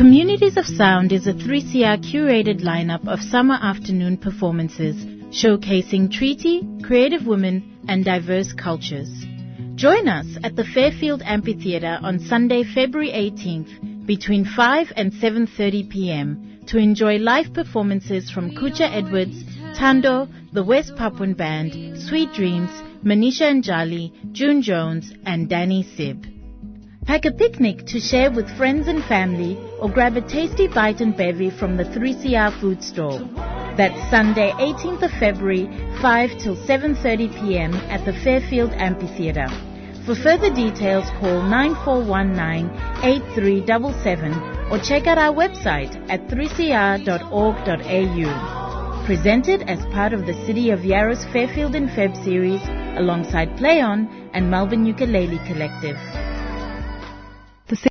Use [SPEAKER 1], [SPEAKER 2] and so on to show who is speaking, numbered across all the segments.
[SPEAKER 1] Communities of Sound is a 3CR curated lineup of summer afternoon performances showcasing treaty, creative women, and diverse cultures. Join us at the Fairfield Amphitheatre on Sunday, February 18th between 5 and 7:30 p.m. to enjoy live performances from Kutcha Edwards, Tando, the West Papuan Band, Sweet Dreams, Manisha Anjali, June Jones, and Danny Sib. Pack a picnic to share with friends and family or grab a tasty bite and bevy from the 3CR food stall. That's Sunday 18th of February 5 till 7:30 p.m. at the Fairfield Amphitheatre. For further details call 9419-8377 or check out our website at 3cr.org.au. Presented as part of the City of Yarra's Fairfield in Feb series alongside Play On and Melbourne Ukulele Collective.
[SPEAKER 2] This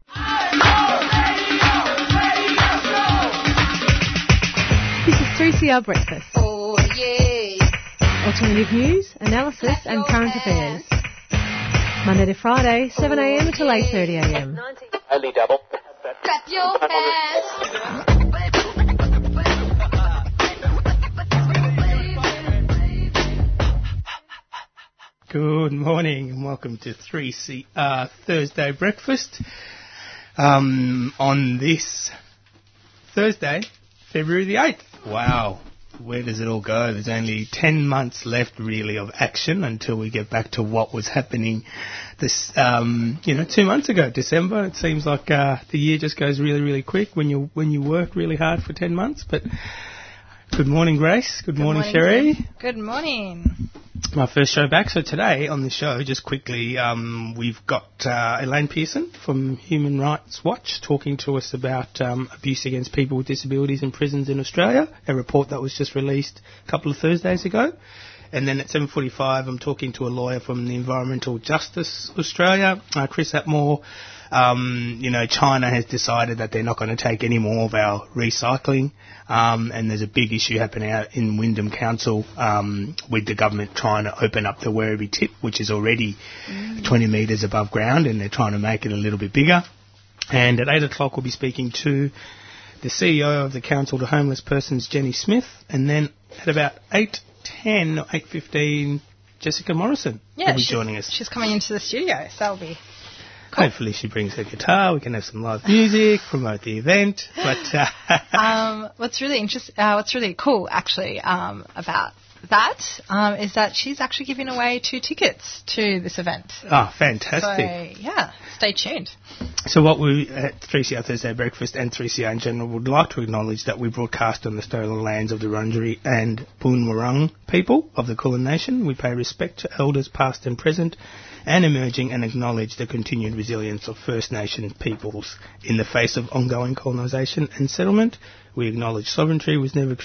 [SPEAKER 2] is 3CR Breakfast.
[SPEAKER 3] Oh, yeah.
[SPEAKER 2] Alternative news, analysis and current affairs. Monday to Friday, 7am until 8.30am.
[SPEAKER 4] Only double.
[SPEAKER 3] Clap your hands.
[SPEAKER 5] Good morning and welcome to 3CR uh, Thursday Breakfast. Um, on this Thursday, February the 8th. Wow, where does it all go? There's only 10 months left really of action until we get back to what was happening this, um, you know, two months ago, December. It seems like uh, the year just goes really, really quick when you when you work really hard for 10 months. But good morning, Grace. Good, morning,
[SPEAKER 6] morning,
[SPEAKER 5] Sherry.
[SPEAKER 6] Good morning.
[SPEAKER 5] my first show back. So today on the show, just quickly, um, we've got uh, Elaine Pearson from Human Rights Watch talking to us about um, abuse against people with disabilities in prisons in Australia, a report that was just released a couple of Thursdays ago. And then at 7.45, I'm talking to a lawyer from the Environmental Justice Australia, uh, Chris Atmore. Um, you know, China has decided that they're not going to take any more of our recycling, um, and there's a big issue happening out in Wyndham Council um, with the government trying to open up the Werribee tip, which is already 20 metres above ground, and they're trying to make it a little bit bigger. And at 8 o'clock, we'll be speaking to the CEO of the Council to Homeless Persons, Jenny Smith, and then at about 8.10 or 8.15, Jessica Morrison will be joining us.
[SPEAKER 6] She's coming into the studio, so that'll be.
[SPEAKER 5] Hopefully she brings her guitar, we can have some live music, promote the event, but uh,
[SPEAKER 6] Um, what's really interesting, uh, what's really cool actually um, about that um, is that she's actually giving away two tickets to this event.
[SPEAKER 5] oh,
[SPEAKER 6] So
[SPEAKER 5] fantastic.
[SPEAKER 6] yeah, stay tuned.
[SPEAKER 5] So what we at 3CR Thursday Breakfast and 3CR in general would like to acknowledge that we broadcast on the stolen lands of the Wurundjeri and Boonwurrung people of the Kulin Nation. We pay respect to elders past and present and emerging and acknowledge the continued resilience of First Nation peoples in the face of ongoing colonisation and settlement. We acknowledge sovereignty was never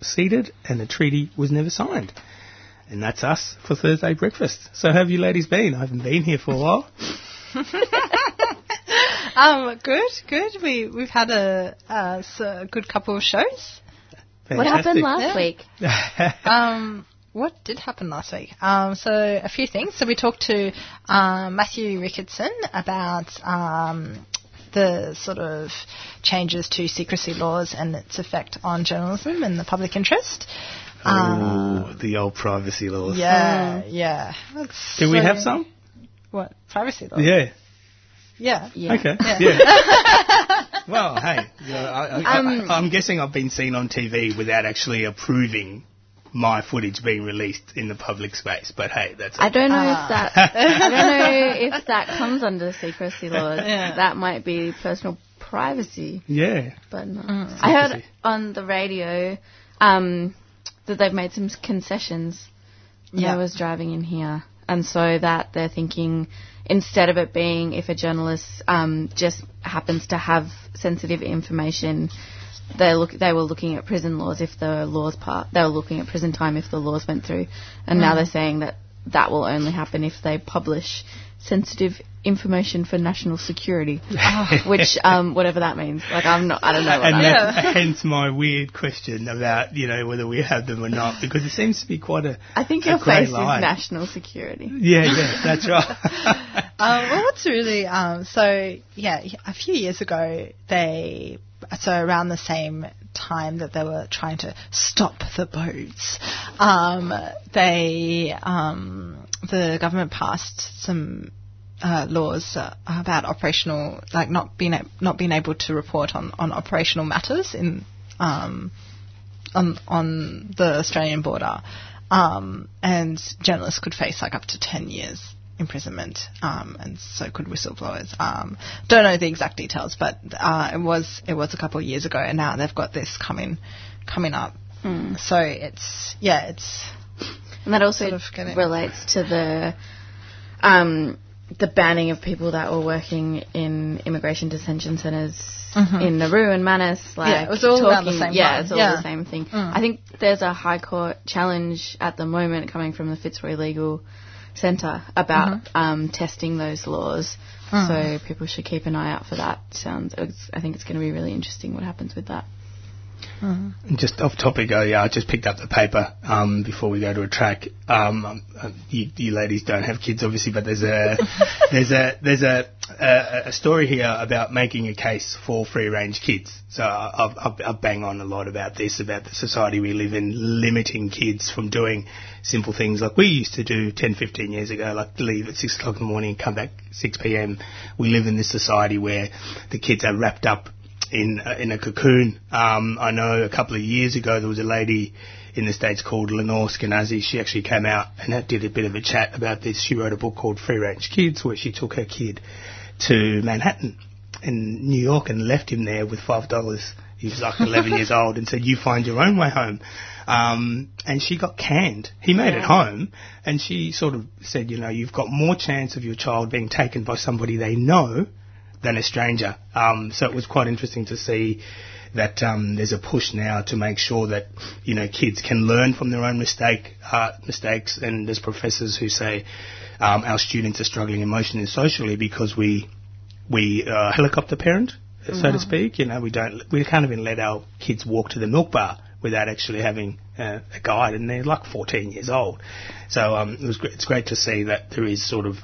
[SPEAKER 5] c- ceded and the treaty was never signed. And that's us for Thursday breakfast. So how have you ladies been? I haven't been here for a while.
[SPEAKER 6] Um, good, good. We we've had a good couple of shows.
[SPEAKER 7] What happened
[SPEAKER 5] Fantastic.
[SPEAKER 7] last week?
[SPEAKER 6] Um, what did happen last week? Um, so a few things. So we talked to um, Matthew Ricketson about um, the sort of changes to secrecy laws and its effect on journalism and the public interest.
[SPEAKER 5] Oh, the old privacy laws.
[SPEAKER 6] Yeah, yeah. That's
[SPEAKER 5] Do we have some?
[SPEAKER 6] What privacy laws?
[SPEAKER 5] Yeah.
[SPEAKER 6] Yeah.
[SPEAKER 7] Yeah.
[SPEAKER 5] Okay. Yeah. well, hey, you know, I, I,
[SPEAKER 7] Um,
[SPEAKER 5] I, I'm guessing I've been seen on TV without actually approving my footage being released in the public space. But hey, that's
[SPEAKER 7] I don't know
[SPEAKER 6] Ah.
[SPEAKER 7] if that I don't know if that comes under secrecy laws.
[SPEAKER 6] Yeah.
[SPEAKER 7] That might be personal privacy,
[SPEAKER 5] yeah.
[SPEAKER 7] but no.
[SPEAKER 6] Mm.
[SPEAKER 7] I heard on the radio um, that they've made some concessions.
[SPEAKER 6] Yeah.
[SPEAKER 7] I was driving in here, and so that they're thinking instead of it being if a journalist um, just happens to have sensitive information. They look. They were looking at prison laws if the laws part. They were looking at prison time if the laws went through, and now they're saying that that will only happen if they publish sensitive information for national security, which um, whatever that means. Like I'm not, I don't know what
[SPEAKER 5] and
[SPEAKER 7] that
[SPEAKER 5] that's hence my weird question about you know whether we have them or not because it seems to be quite a
[SPEAKER 7] I think
[SPEAKER 5] a
[SPEAKER 7] your face
[SPEAKER 5] line.
[SPEAKER 7] is national security.
[SPEAKER 5] Yeah, yeah, that's right.
[SPEAKER 6] Um, well, what's really um, so? Yeah, a few years ago, they so around the same time that they were trying to stop the boats, um, they um, the government passed some. Uh, laws uh, about operational, like not being a- not being able to report on, on operational matters in um, on on the Australian border, um, and journalists could face like up to ten years imprisonment, um, and so could whistleblowers. Um, don't know the exact details, but uh, it was it was a couple of years ago, and now they've got this coming coming up. So it's yeah, it's
[SPEAKER 7] And that also
[SPEAKER 6] Sort of
[SPEAKER 7] relates to the um, the banning of people that were working in immigration detention centres in Nauru and Manus. Like
[SPEAKER 6] Mm-hmm. it was all around the
[SPEAKER 7] talking-
[SPEAKER 6] same
[SPEAKER 7] Yeah,
[SPEAKER 6] time.
[SPEAKER 7] it's all
[SPEAKER 6] Yeah. Mm.
[SPEAKER 7] the same thing. I think there's a High Court challenge at the moment coming from the Fitzroy Legal Centre about
[SPEAKER 6] Mm-hmm.
[SPEAKER 7] um, testing those laws.
[SPEAKER 6] Mm.
[SPEAKER 7] So people should keep an eye out for that. Sounds. I think it's going to be really interesting what happens with that.
[SPEAKER 5] Just off topic, I uh, just picked up the paper um, before we go to a track. Um, um, uh, you, you ladies don't have kids, obviously, but there's a there's a there's a, a a story here about making a case for free range kids. So I, I, I bang on a lot about this, about the society we live in, limiting kids from doing simple things like we used to do 10, 15 years ago, like leave at six o'clock in the morning and come back 6 p.m. We live in this society where the kids are wrapped up in uh, in a cocoon. Um, I know a couple of years ago there was a lady in the states called Lenore Skenazy. She actually came out and did a bit of a chat about this. She wrote a book called Free Range Kids, where she took her kid to Manhattan in New York and left him there with five dollars. He was like 11 years old and said, "You find your own way home." Um, and she got canned. He made it home, and she sort of said, "You know, you've got more chance of your child being taken by somebody they know." Than a stranger. Um, so it was quite interesting to see that um, there's a push now to make sure that you know kids can learn from their own mistake uh, mistakes. And there's professors who say um, our students are struggling emotionally and socially because we we uh, helicopter parent, so to speak. You know, we don't we can't even let our kids walk to the milk bar without actually having uh, a guide, and they're like 14 years old. So um, it was gr- it's great to see that there is sort of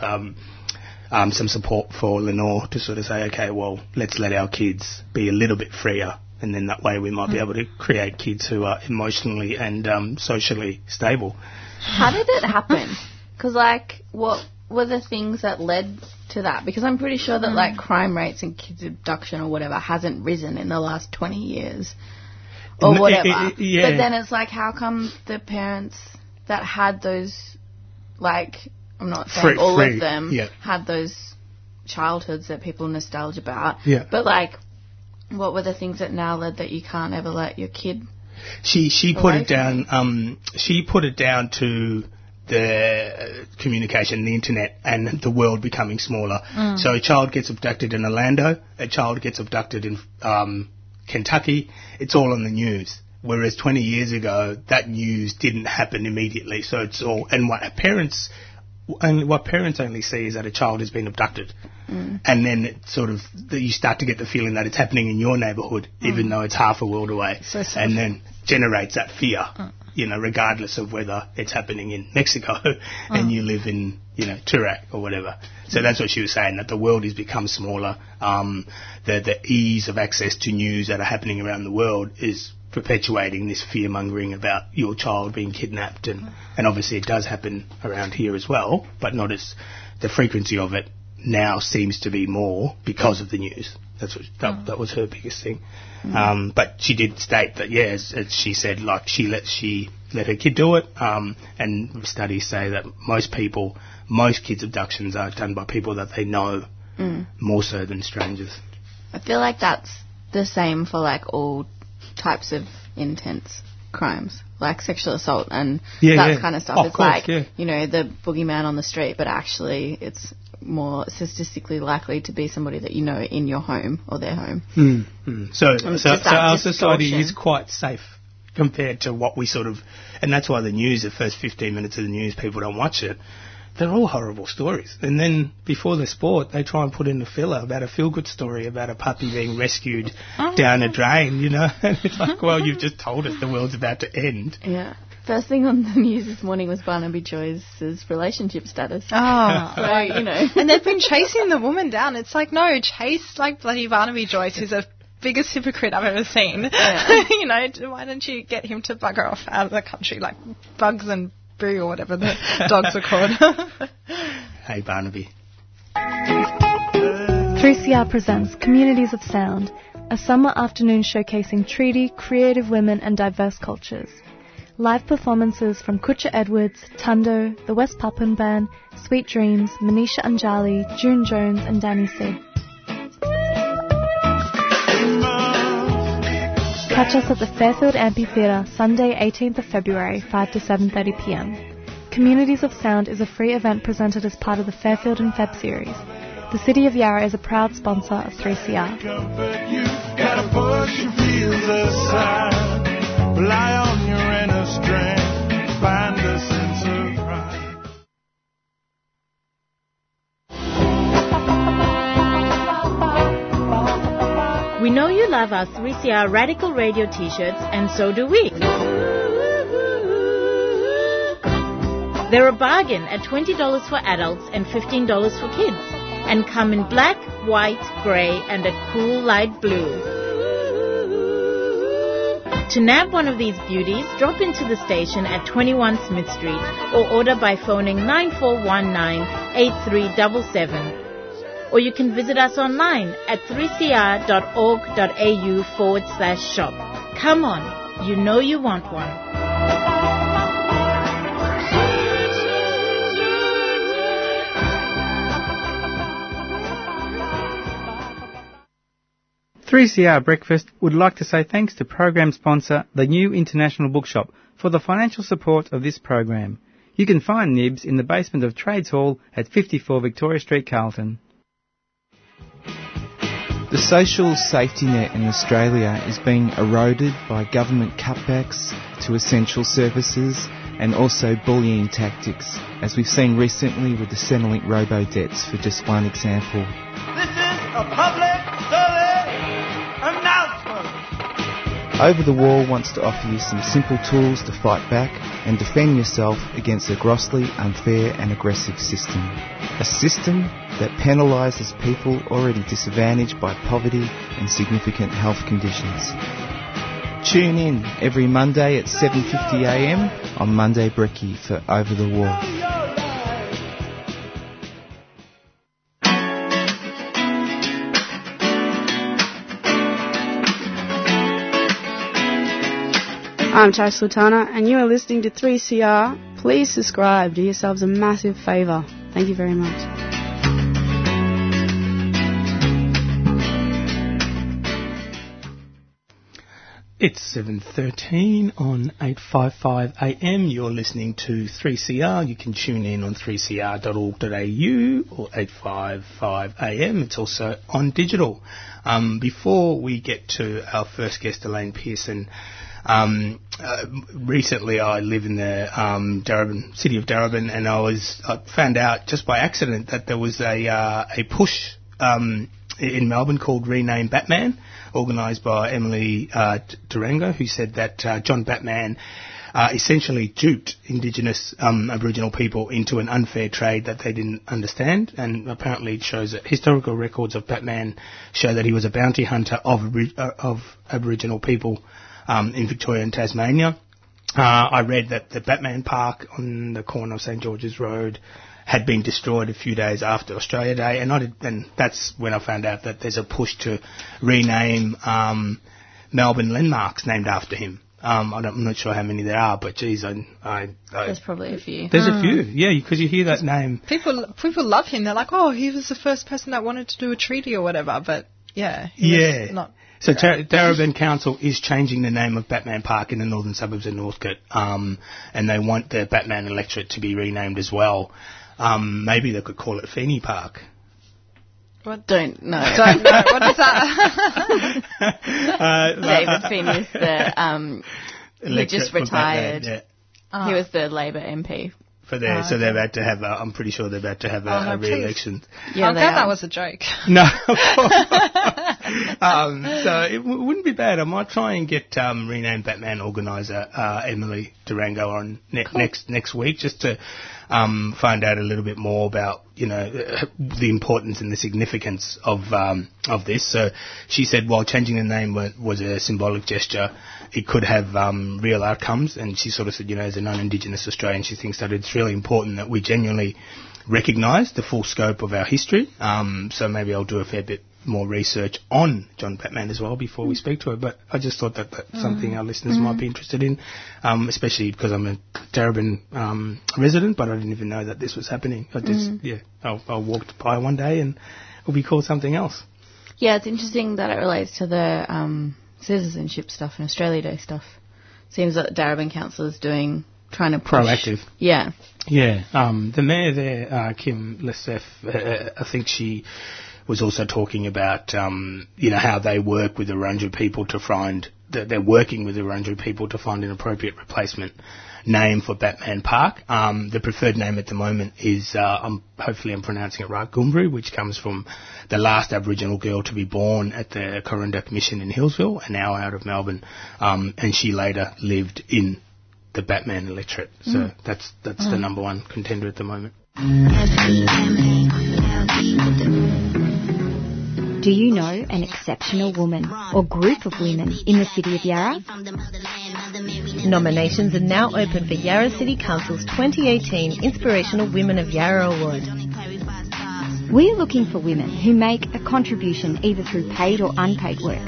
[SPEAKER 5] um, some support for Lenore to sort of say, okay, well, let's let our kids be a little bit freer, and then that way we might be able to create kids who are emotionally and um, socially stable.
[SPEAKER 7] How did it happen? Because, like, what were the things that led to that? Because I'm pretty sure that, like, crime rates and kids abduction or whatever hasn't risen in the last 20 years or whatever.
[SPEAKER 5] it- it- yeah.
[SPEAKER 7] But then it's like, how come the parents that had those, like, I'm not saying
[SPEAKER 5] Free-
[SPEAKER 7] all
[SPEAKER 5] free,
[SPEAKER 7] of them
[SPEAKER 5] yeah.
[SPEAKER 7] had those childhoods that people nostalgia about.
[SPEAKER 5] Yeah.
[SPEAKER 7] But, like, what were the things that now led that you can't ever let your kid
[SPEAKER 5] She she put it down. Um, she put it down to the communication, the internet, and the world becoming smaller. So a child gets abducted in Orlando, a child gets abducted in um, Kentucky. It's all on the news. Whereas 20 years ago, that news didn't happen immediately. So it's all and what parents. Only, what parents only see is that a child has been abducted, and then it sort of that you start to get the feeling that it's happening in your neighbourhood, even though it's half a world away,
[SPEAKER 6] So
[SPEAKER 5] and then generates that fear, you know, regardless of whether it's happening in Mexico and you live in, you know, Toorak or whatever. So that's what she was saying, that the world has become smaller. Um, the, the ease of access to news that are happening around the world is perpetuating this fear mongering about your child being kidnapped and, and obviously it does happen around here as well, but not as the frequency of it now seems to be more because of the news. That's what that, that was her biggest thing. Um, but she did state that yes, as she said, like she let she let her kid do it. Um, and studies say that most people, most kids abductions are done by people that they know more so than strangers.
[SPEAKER 7] I feel like that's the same for like all types of intense crimes, like sexual assault and
[SPEAKER 5] Yeah,
[SPEAKER 7] that
[SPEAKER 5] yeah.
[SPEAKER 7] kind of stuff.
[SPEAKER 5] Oh,
[SPEAKER 7] it's
[SPEAKER 5] course,
[SPEAKER 7] like
[SPEAKER 5] yeah.
[SPEAKER 7] you know the boogeyman on the street, but actually it's more statistically likely to be somebody that you know in your home or their home.
[SPEAKER 5] Mm. So, so, so our society is quite safe compared to what we sort of, and that's why the news, the first 15 minutes of the news, people don't watch it. They're all horrible stories. And then before the sport, they try and put in a filler about a feel-good story about a puppy being rescued oh. down a drain, you know? And it's like, well, you've just told us the world's about to end.
[SPEAKER 7] Yeah. First thing on the news this morning was Barnaby Joyce's relationship status.
[SPEAKER 6] Oh.
[SPEAKER 7] So, you know.
[SPEAKER 6] and they've been chasing the woman down. It's like, no, chase like bloody Barnaby Joyce, who's the biggest hypocrite I've ever seen.
[SPEAKER 7] Yeah.
[SPEAKER 6] you know, why don't you get him to bugger off out of the country like Bugs and Boo or whatever the dogs are called?
[SPEAKER 5] Hey, Barnaby.
[SPEAKER 2] 3CR presents Communities of Sound, a summer afternoon showcasing treaty, creative women, and diverse cultures. Live performances from Kutcha Edwards, Tundo, the West Papuan Band, Sweet Dreams, Manisha Anjali, June Jones, and Danny Sid. Catch us at the Fairfield Amphitheatre Sunday, 18th of February, 5 to 7:30 p.m. Communities of Sound is a free event presented as part of the Fairfield and Feb series. The City of Yarra is a proud sponsor of 3CR.
[SPEAKER 1] We know you love our 3CR Radical Radio t-shirts, and so do we. They're a bargain at $20 for adults and $15 for kids, and come in black, white, grey, and a cool light blue. To nab one of these beauties, drop into the station at 21 Smith Street or order by phoning 9419 8377 or you can visit us online at 3cr.org.au forward slash shop. Come on, you know you want one.
[SPEAKER 8] Three CR Breakfast would like to say thanks to program sponsor, the New International Bookshop, for the financial support of this program. You can find Nibs in the basement of Trades Hall at 54 Victoria Street, Carlton.
[SPEAKER 9] The social safety net in Australia is being eroded by government cutbacks to essential services and also bullying tactics, as we've seen recently with the Centrelink robo debts, for just one example.
[SPEAKER 4] This is a public
[SPEAKER 9] Over the Wall wants to offer you some simple tools to fight back and defend yourself against a grossly unfair and aggressive system. A system that penalises people already disadvantaged by poverty and significant health conditions. Tune in every Monday at 7.50am on Monday Brekkie for Over the Wall.
[SPEAKER 10] I'm Chai Sultana, and you are listening to 3CR. Please subscribe. Do yourselves a massive favour. Thank you very much.
[SPEAKER 5] It's 7.13 on 855 AM. You're listening to 3CR. You can tune in on 3cr.org.au or 855 AM. It's also on digital. Um, before we get to our first guest, Elaine Pearson, um, uh, recently I live in the um, Darebin, city of Darebin and I was I found out just by accident that there was a, uh, a push um, in Melbourne called Rename Batman, organised by Emily uh, Durango, who said that uh, John Batman uh, essentially duped Indigenous um, Aboriginal people into an unfair trade that they didn't understand, and apparently it shows that historical records of Batman show that he was a bounty hunter of, uh, of Aboriginal people um, in Victoria and Tasmania. Uh, I read that the Batman Park on the corner of St George's Road had been destroyed a few days after Australia Day, and I did, and that's when I found out that there's a push to rename um, Melbourne landmarks named after him. Um, I don't, I'm not sure how many there are, but geez, I, I, I
[SPEAKER 7] There's probably a few.
[SPEAKER 5] there's a few, yeah, because you hear that name.
[SPEAKER 6] people people love him. They're like, oh, he was the first person that wanted to do a treaty or whatever. But yeah, he was
[SPEAKER 5] Yeah.
[SPEAKER 6] not.
[SPEAKER 5] So Dar- Darebin Council is changing the name of Batman Park in the northern suburbs of Northcote, um, and they want the Batman electorate to be renamed as well. Um, maybe they could call it Feeney Park.
[SPEAKER 7] Don't know.
[SPEAKER 6] Don't know what is that.
[SPEAKER 5] uh,
[SPEAKER 7] David Feeney is the um,
[SPEAKER 5] electorate
[SPEAKER 7] just
[SPEAKER 5] for Batman,
[SPEAKER 7] retired.
[SPEAKER 5] yeah.
[SPEAKER 6] Ah.
[SPEAKER 7] He was the Labor MP.
[SPEAKER 5] For there,
[SPEAKER 6] Oh,
[SPEAKER 5] so they're about to have. A, I'm pretty sure they're about to have a,
[SPEAKER 6] Oh, no,
[SPEAKER 5] a re-election.
[SPEAKER 7] Yeah,
[SPEAKER 6] I'm glad
[SPEAKER 7] are.
[SPEAKER 6] that was a joke.
[SPEAKER 5] No. um, so it w- wouldn't be bad. I might try and get um, renamed Batman organizer uh, Emily Durango on ne- next next week just to um, find out a little bit more about you know uh, the importance and the significance of um, of this. So she said while changing the name was a symbolic gesture, it could have um, real outcomes. And she sort of said, you know, as a non-Indigenous Australian, she thinks that it's really important that we genuinely recognise the full scope of our history. Um, so maybe I'll do a fair bit more research on John Batman as well before we speak to her. But I just thought that that's something our listeners might be interested in, um, especially because I'm a Darebin um, resident, but I didn't even know that this was happening. I just, yeah, I'll, I'll walk by one day and it'll be called something else.
[SPEAKER 7] Yeah, it's interesting that it relates to the um, citizenship stuff and Australia Day stuff. Seems that Darebin Council is doing, trying to push.
[SPEAKER 5] Proactive.
[SPEAKER 7] Yeah.
[SPEAKER 5] Yeah, um, the mayor there, uh, Kim Le Cerf, uh, I think she was also talking about, um, you know, how they work with a range of people to find, that they're working with a range of people to find an appropriate replacement name for Batman Park. Um, the preferred name at the moment is, uh, I'm, hopefully I'm pronouncing it right, Gumbri, which comes from the last Aboriginal girl to be born at the Coranderrk Mission in Healesville, an hour out of Melbourne, um, and she later lived in the Batman electorate. So that's that's the number one contender at the moment.
[SPEAKER 11] Do you know an exceptional woman or group of women in the city of Yarra?
[SPEAKER 12] Nominations are now open for Yarra City Council's 2018 Inspirational Women of Yarra Award.
[SPEAKER 11] We're looking for women who make a contribution either through paid or unpaid work,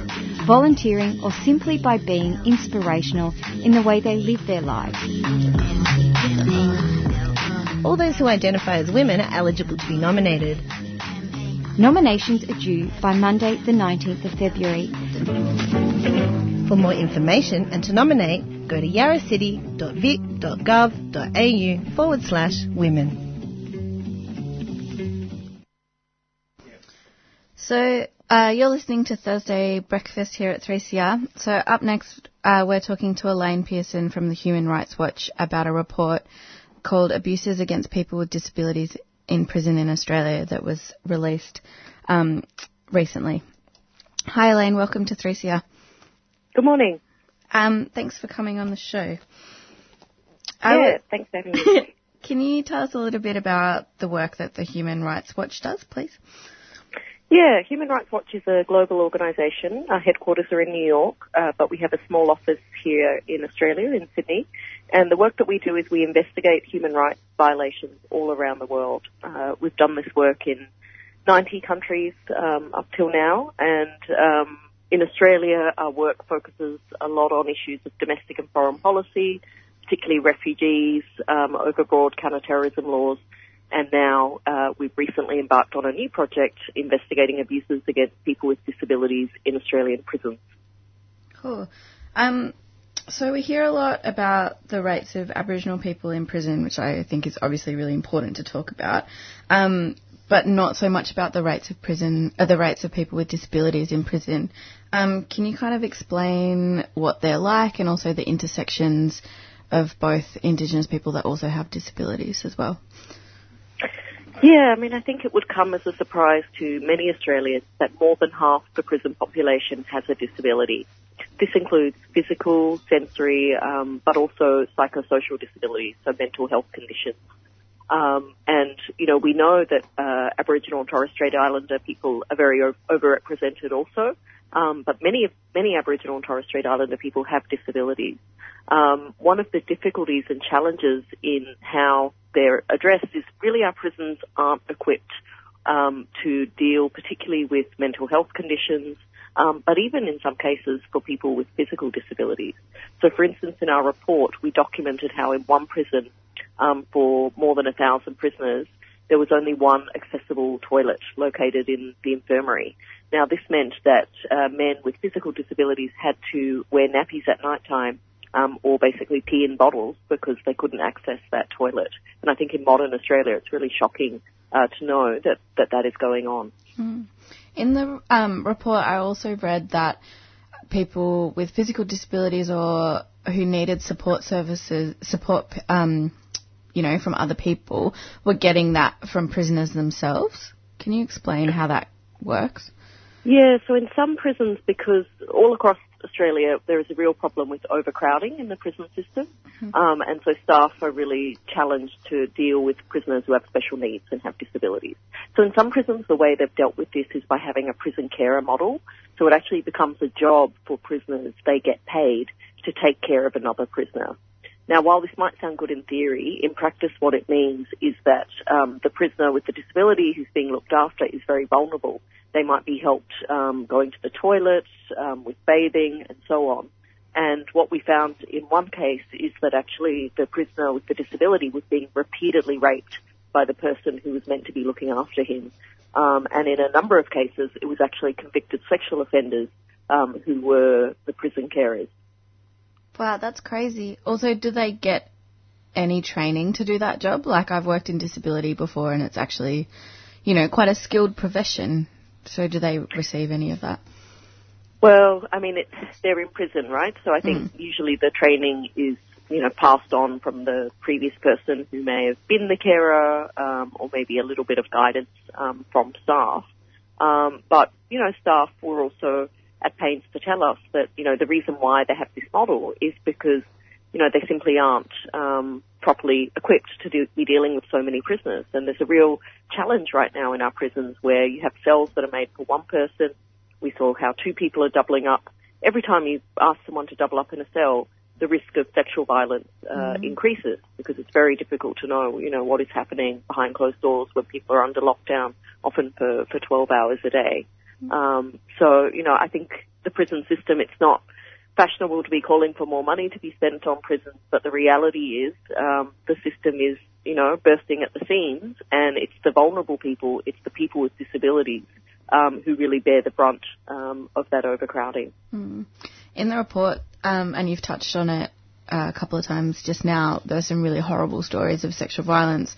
[SPEAKER 11] volunteering, or simply by being inspirational in the way they live their lives.
[SPEAKER 12] All those who identify as women are eligible to be nominated.
[SPEAKER 11] Nominations are due by Monday, the 19th of February.
[SPEAKER 12] For more information and to nominate, go to yarracity.vic.gov.au forward slash women.
[SPEAKER 7] So uh, you're listening to Thursday Breakfast here at 3CR. So up next, uh, we're talking to Elaine Pearson from the Human Rights Watch about a report called "Abuses Against People with Disabilities in Prison in Australia" that was released um, recently. Hi, Elaine. Welcome to 3CR.
[SPEAKER 13] Good morning.
[SPEAKER 7] Um, thanks for coming on the show.
[SPEAKER 13] Yeah, thanks for having me.
[SPEAKER 7] Can you tell us a little bit about the work that the Human Rights Watch does, please?
[SPEAKER 13] Yeah, Human Rights Watch is a global organisation. Our headquarters are in New York, uh, but we have a small office here in Australia, in Sydney. And the work that we do is we investigate human rights violations all around the world. Uh, we've done this work in 90 countries um, up till now, and um, in Australia, our work focuses a lot on issues of domestic and foreign policy, particularly refugees, um, overbroad counter-terrorism laws, and now uh, we've recently embarked on a new project investigating abuses against people with disabilities in Australian prisons.
[SPEAKER 7] Cool. Um, so we hear a lot about the rights of Aboriginal people in prison, which I think is obviously really important to talk about, um, but not so much about the rights of prison, uh, the rights of people with disabilities in prison. Um, can you kind of explain what they're like, and also the intersections of both Indigenous people that also have disabilities as well?
[SPEAKER 13] Yeah, I mean, I think it would come as a surprise to many Australians that more than half the prison population has a disability. This includes physical, sensory, um, but also psychosocial disabilities, so mental health conditions. Um, and, you know, we know that uh, Aboriginal and Torres Strait Islander people are very o- overrepresented also, um, but many, many Aboriginal and Torres Strait Islander people have disabilities. Um, one of the difficulties and challenges in how they're addressed is really our prisons aren't equipped um, to deal particularly with mental health conditions, um, but even in some cases for people with physical disabilities. So, for instance, in our report, we documented how in one prison um, for more than a thousand prisoners, there was only one accessible toilet located in the infirmary. Now, this meant that uh, men with physical disabilities had to wear nappies at night time um, or basically pee in bottles because they couldn't access that toilet. And I think in modern Australia, it's really shocking uh, to know that, that that is going on.
[SPEAKER 7] Mm. In the um, report, I also read that people with physical disabilities or who needed support services, support, um, you know, from other people were getting that from prisoners themselves. Can you explain how that works?
[SPEAKER 13] Yeah, so in some prisons, because all across Australia there is a real problem with overcrowding in the prison system, um, and so staff are really challenged to deal with prisoners who have special needs and have disabilities. So in some prisons, the way they've dealt with this is by having a prison carer model. So it actually becomes a job for prisoners. They get paid to take care of another prisoner. Now, while this might sound good in theory, in practice what it means is that um, the prisoner with the disability who's being looked after is very vulnerable. They might be helped um, going to the toilet, um, with bathing, and so on. And what we found in one case is that actually the prisoner with the disability was being repeatedly raped by the person who was meant to be looking after him. Um, and in a number of cases, it was actually convicted sexual offenders um, who were the prison carers.
[SPEAKER 7] Wow, that's crazy. Also, do they get any training to do that job? Like, I've worked in disability before and it's actually, you know, quite a skilled profession. So, do they receive any of that?
[SPEAKER 13] Well, I mean, it's, they're in prison, right? So I think usually the training is, you know, passed on from the previous person who may have been the carer, um, or maybe a little bit of guidance um, from staff. Um, but you know, staff were also at pains to tell us that you know the reason why they have this model is because you know they simply aren't um, properly equipped to do, be dealing with so many prisoners, and there's a real challenge right now in our prisons where you have cells that are made for one person. We saw how two people are doubling up. Every time you ask someone to double up in a cell, the risk of sexual violence uh, increases because it's very difficult to know, you know, what is happening behind closed doors when people are under lockdown, often for, for 12 hours a day. Um, so, you know, I think the prison system, it's not fashionable to be calling for more money to be spent on prisons, but the reality is um, the system is, you know, bursting at the seams, and it's the vulnerable people, it's the people with disabilities um, who really bear the brunt um, of that overcrowding.
[SPEAKER 7] Mm. In the report, um, and you've touched on it uh, a couple of times just now, there are some really horrible stories of sexual violence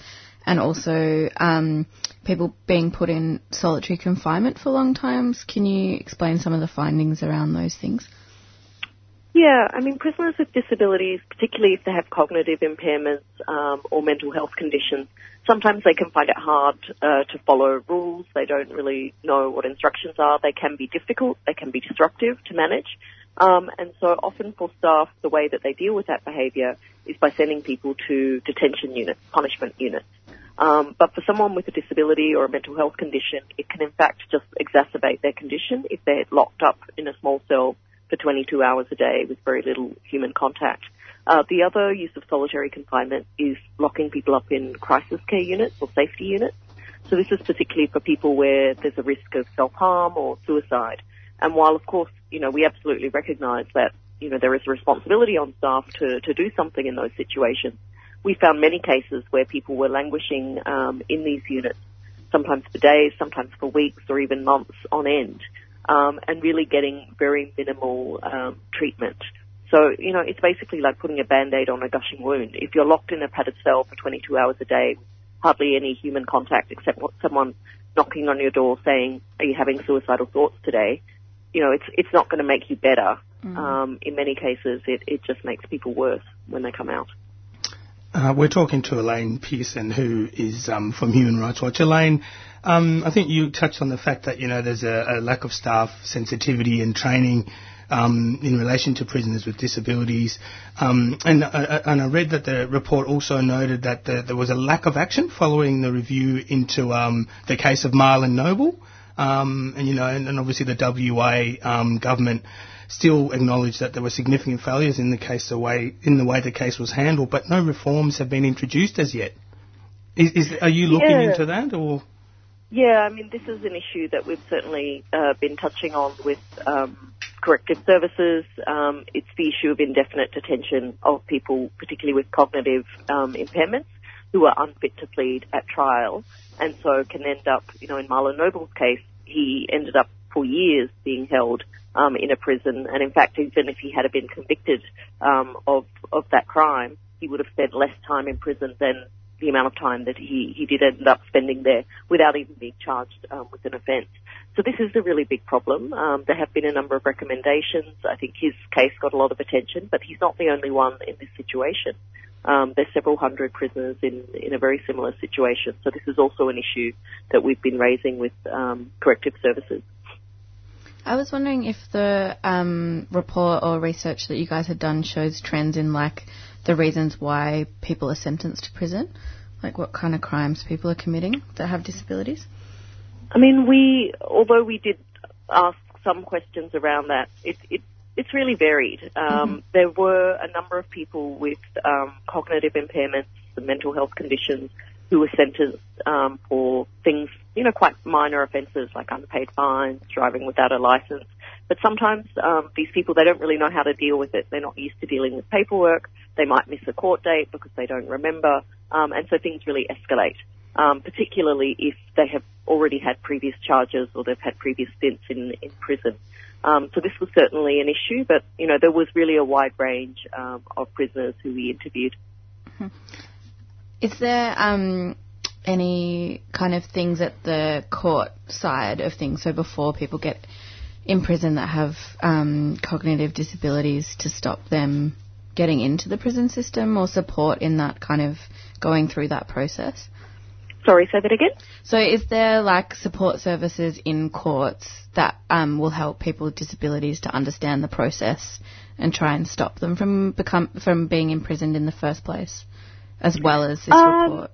[SPEAKER 7] and also um, people being put in solitary confinement for long times. Can you explain some of the findings around those things?
[SPEAKER 13] Yeah, I mean, prisoners with disabilities, particularly if they have cognitive impairments um, or mental health conditions, sometimes they can find it hard uh, to follow rules. They don't really know what instructions are. They can be difficult. They can be disruptive to manage. Um, and so often for staff, the way that they deal with that behaviour is by sending people to detention units, punishment units. Um, but for someone with a disability or a mental health condition, it can in fact just exacerbate their condition if they're locked up in a small cell for 22 hours a day with very little human contact. Uh, the other use of solitary confinement is locking people up in crisis care units or safety units. So this is particularly for people where there's a risk of self-harm or suicide. And while of course, you know, we absolutely recognise that, you know, there is a responsibility on staff to, to do something in those situations, we found many cases where people were languishing um, in these units, sometimes for days, sometimes for weeks or even months on end, um, and really getting very minimal um, treatment. So, you know, it's basically like putting a band-aid on a gushing wound. If you're locked in a padded cell for 22 hours a day, hardly any human contact except what someone knocking on your door saying, are you having suicidal thoughts today? You know, it's, it's not going to make you better. Um, in many cases, it, it just makes people worse when they come out.
[SPEAKER 5] Uh, we're talking to Elaine Pearson, who is um, from Human Rights Watch. Elaine, um, I think you touched on the fact that you know there's a, a lack of staff sensitivity and training um, in relation to prisoners with disabilities, um, and, uh, and I read that the report also noted that the, there was a lack of action following the review into um, the case of Marlon Noble, um, and you know, and, and obviously the WA government still acknowledged that there were significant failures in the case the way in the way the case was handled, but no reforms have been introduced as yet. Is, is are you looking
[SPEAKER 13] Yeah.
[SPEAKER 5] into that or?
[SPEAKER 13] Yeah, I mean, this is an issue that we've certainly uh, been touching on with um, corrective services. Um, it's the issue of indefinite detention of people, particularly with cognitive um, impairments, who are unfit to plead at trial, and so can end up, you know, in Marlon Noble's case, he ended up for years being held um, in a prison, and in fact, even if he had been convicted um, of of that crime, he would have spent less time in prison than the amount of time that he, he did end up spending there without even being charged um, with an offence. So this is a really big problem. Um, there have been a number of recommendations. I think his case got a lot of attention, but he's not the only one in this situation. Um, there's several hundred prisoners in, in a very similar situation. So this is also an issue that we've been raising with um, corrective services.
[SPEAKER 7] I was wondering if the um, report or research that you guys had done shows trends in like the reasons why people are sentenced to prison, like what kind of crimes people are committing that have disabilities.
[SPEAKER 13] I mean, we although we did ask some questions around that, it, it it's really varied. Um, mm-hmm. There were a number of people with um, cognitive impairments, mental health conditions, who were sentenced um, for things, you know, quite minor offences like unpaid fines, driving without a licence. But sometimes um, these people, they don't really know how to deal with it. They're not used to dealing with paperwork. They might miss a court date because they don't remember. Um, and so things really escalate, um, particularly if they have already had previous charges or they've had previous stints in, in prison. Um, so this was certainly an issue, but you know there was really a wide range um, of prisoners who we interviewed.
[SPEAKER 7] Mm-hmm. Is there um, any kind of things at the court side of things? So before people get in prison that have um, cognitive disabilities, to stop them getting into the prison system, or support in that kind of going through that process?
[SPEAKER 13] Sorry, say that again.
[SPEAKER 7] So, is there like support services in courts that um, will help people with disabilities to understand the process and try and stop them from become from being imprisoned in the first place, as well as this um, report?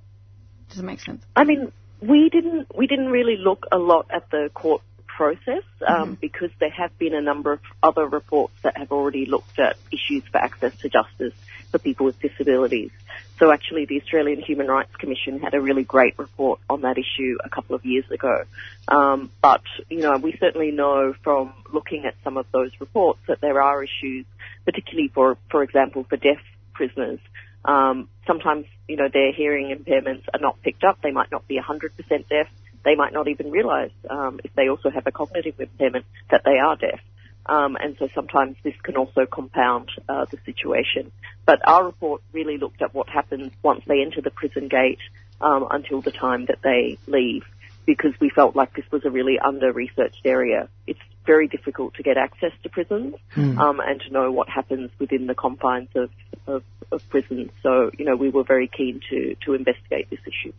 [SPEAKER 7] Does it make sense?
[SPEAKER 13] I mean, we didn't we didn't really look a lot at the court process um, mm-hmm. because there have been a number of other reports that have already looked at issues for access to justice for people with disabilities. So actually the Australian Human Rights Commission had a really great report on that issue a couple of years ago. Um, but, you know, we certainly know from looking at some of those reports that there are issues, particularly for, for example, for deaf prisoners. Um, sometimes, you know, their hearing impairments are not picked up. They might not be 100% deaf. They might not even realise um, if they also have a cognitive impairment that they are deaf. Um, and so sometimes this can also compound uh, the situation. But our report really looked at what happens once they enter the prison gate um, until the time that they leave, because we felt like this was a really under-researched area. It's very difficult to get access to prisons mm. um, and to know what happens within the confines of, of, of prisons. So, you know, we were very keen to, to investigate this issue.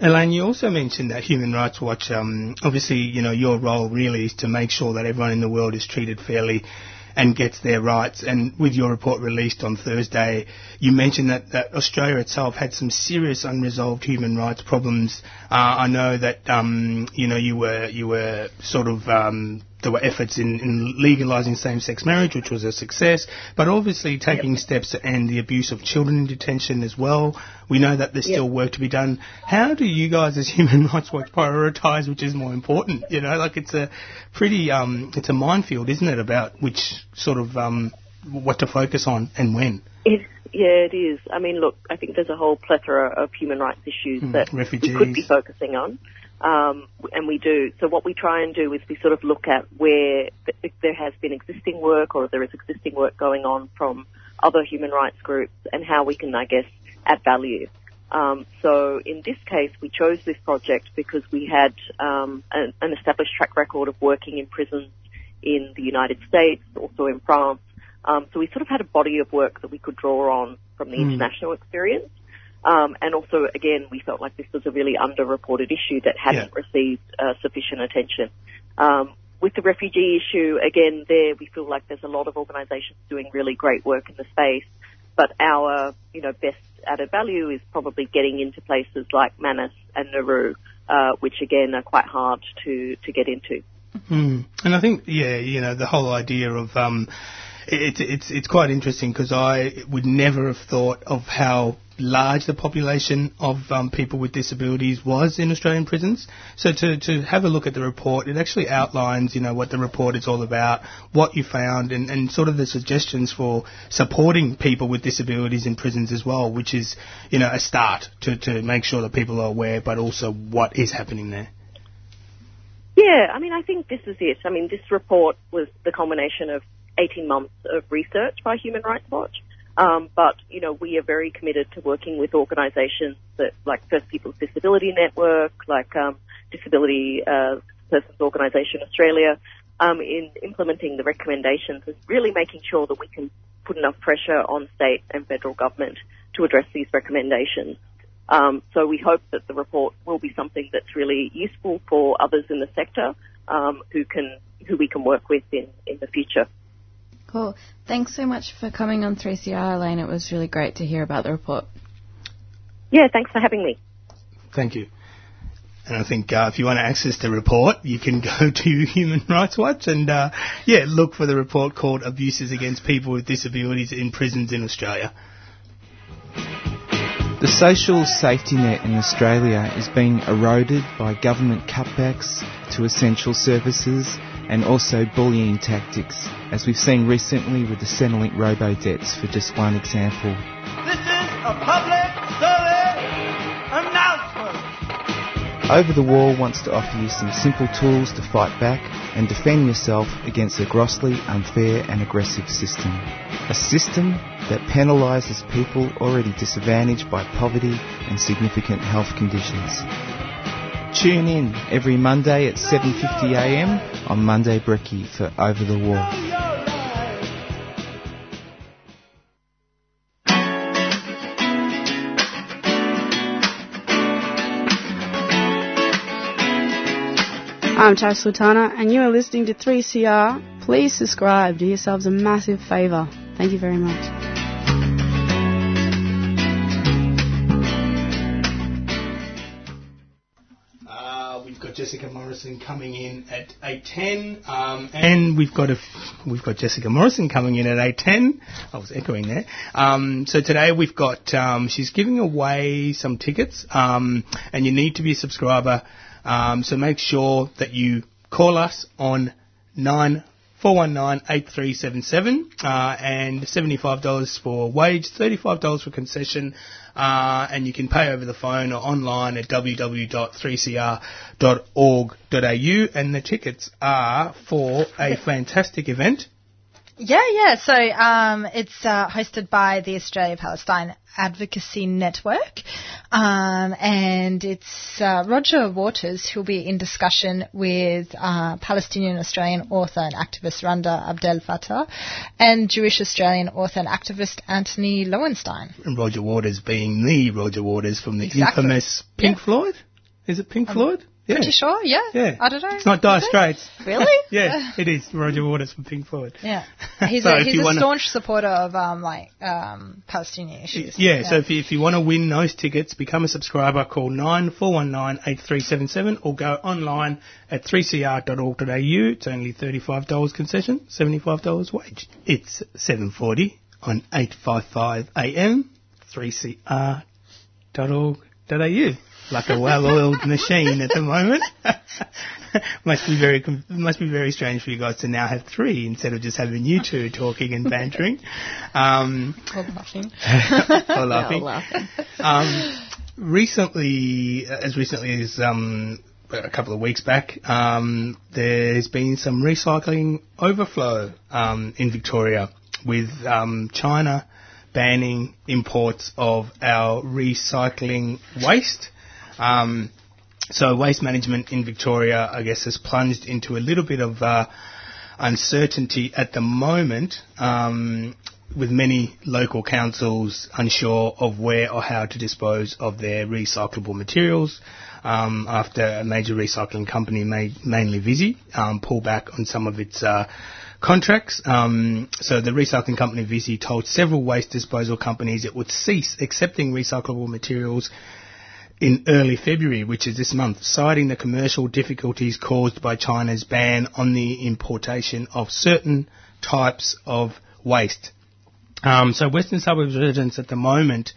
[SPEAKER 5] Elaine, you also mentioned that Human Rights Watch, um, obviously, you know, your role really is to make sure that everyone in the world is treated fairly and gets their rights. And with your report released on Thursday, you mentioned that, that Australia itself had some serious unresolved human rights problems. Uh, I know that um, you know you were you were sort of um, there were efforts in, in legalising same-sex marriage, which was a success, but obviously taking yep. steps to end the abuse of children in detention as well. We know that there's yep. still work to be done. How do you guys, as Human Rights Watch, prioritise which is more important? You know, like it's a pretty, um, it's a minefield, isn't it, about which sort of um, what to focus on and when.
[SPEAKER 13] It, yeah, it is. I mean, look, I think there's a whole plethora of human rights issues mm, that
[SPEAKER 5] refugees.
[SPEAKER 13] we could be focusing on. Um, and we do. So what we try and do is we sort of look at where th- there has been existing work or there is existing work going on from other human rights groups and how we can, I guess, add value. Um, so in this case, we chose this project because we had um, an, an, established track record of working in prisons in the United States, also in France. Um, so we sort of had a body of work that we could draw on from the mm. international experience. Um, and also, again, we felt like this was a really underreported issue that hadn't yeah. received uh, sufficient attention. Um, with the refugee issue, again, there we feel like there's a lot of organisations doing really great work in the space, but our, you know, best added value is probably getting into places like Manus and Nauru, uh, which again are quite hard to to get into.
[SPEAKER 5] Mm. And I think, yeah, you know, the whole idea of um, it's it's it's quite interesting because I would never have thought of how large the population of um, people with disabilities was in Australian prisons. So to, to have a look at the report, it actually outlines, you know, what the report is all about, what you found, and, and sort of the suggestions for supporting people with disabilities in prisons as well, which is, you know, a start to, to make sure that people are aware, but also what is happening there.
[SPEAKER 13] Yeah, I mean, I think this is it. I mean, this report was the culmination of 18 months of research by Human Rights Watch. Um, but you know, we are very committed to working with organisations that, like First Peoples Disability Network, like um, Disability uh, Persons Organisation Australia, um, in implementing the recommendations and really making sure that we can put enough pressure on state and federal government to address these recommendations. Um, so we hope that the report will be something that's really useful for others in the sector um, who can who we can work with in, in the future.
[SPEAKER 7] Cool. Thanks so much for coming on 3CR, Elaine. It was really great to hear about the report.
[SPEAKER 13] Yeah, thanks for having me.
[SPEAKER 5] Thank you. And I think uh, if you want to access the report, you can go to Human Rights Watch and, uh, yeah, look for the report called Abuses Against People with Disabilities in Prisons in Australia.
[SPEAKER 9] The social safety net in Australia is being eroded by government cutbacks to essential services and also bullying tactics, as we've seen recently with the Centrelink robo debts, for just one example.
[SPEAKER 4] This is a public service announcement.
[SPEAKER 9] Over the Wall wants to offer you some simple tools to fight back and defend yourself against a grossly unfair and aggressive system. A system that penalises people already disadvantaged by poverty and significant health conditions. Tune in every Monday at 7.50am on Monday Brekkie for Over the Wall.
[SPEAKER 10] I'm Tash Sultana, and you are listening to 3CR. Please subscribe. Do yourselves a massive favour. Thank you very much.
[SPEAKER 5] Jessica Morrison coming in at 8.10, um, and we've got we've got Jessica Morrison coming in at 8.10. I was echoing there. Um, so today we've got, um, she's giving away some tickets, um, and you need to be a subscriber, um, so make sure that you call us on 9 419-8377 uh, and $75 for wage, $35 for concession, uh, and you can pay over the phone or online at www.3cr.org.au and the tickets are for a fantastic event.
[SPEAKER 6] Yeah, yeah. So um, it's uh, hosted by the Australia Palestine Advocacy Network, um, and it's uh, Roger Waters who'll be in discussion with uh, Palestinian Australian author and activist Randa Abdel Fattah and Jewish Australian author and activist Antony Loewenstein.
[SPEAKER 5] And Roger Waters being the Roger Waters from the
[SPEAKER 6] Exactly.
[SPEAKER 5] infamous Pink
[SPEAKER 6] Yeah.
[SPEAKER 5] Floyd? Is it Pink Floyd? Yeah.
[SPEAKER 6] Pretty sure, yeah.
[SPEAKER 5] Yeah.
[SPEAKER 6] I don't know.
[SPEAKER 5] It's not Dire? Straits.
[SPEAKER 6] Really?
[SPEAKER 5] yeah, it is Roger Waters from Pink Floyd.
[SPEAKER 6] Yeah. He's
[SPEAKER 5] So
[SPEAKER 6] a, he's a
[SPEAKER 5] wanna-
[SPEAKER 6] staunch supporter of um, like um, Palestinian issues.
[SPEAKER 5] Yeah, so if you, if you want to win those tickets, become a subscriber, call 9419-8377 or go online at 3cr.org.au. It's only $35 concession, $75 wage. It's 7.40 on 855 AM, 3cr.org.au. Like a well-oiled machine at the moment. must be very must be very strange for you guys to now have three instead of just having you two talking and bantering. Um,
[SPEAKER 6] Or laughing.
[SPEAKER 5] or laughing.
[SPEAKER 6] laughing.
[SPEAKER 5] Um, recently, as recently as um, a couple of weeks back, um, there's been some recycling overflow um, in Victoria with um, China banning imports of our recycling waste. Um, so waste management in Victoria, I guess, has plunged into a little bit of uh, uncertainty at the moment, um, with many local councils unsure of where or how to dispose of their recyclable materials. Um, after a major recycling company, ma- mainly Visy, um, pull back on some of its uh, contracts. Um, so the recycling company Visy told several waste disposal companies it would cease accepting recyclable materials in early February, which is this month, citing the commercial difficulties caused by China's ban on the importation of certain types of waste. Um, so Western Suburbs residents at the moment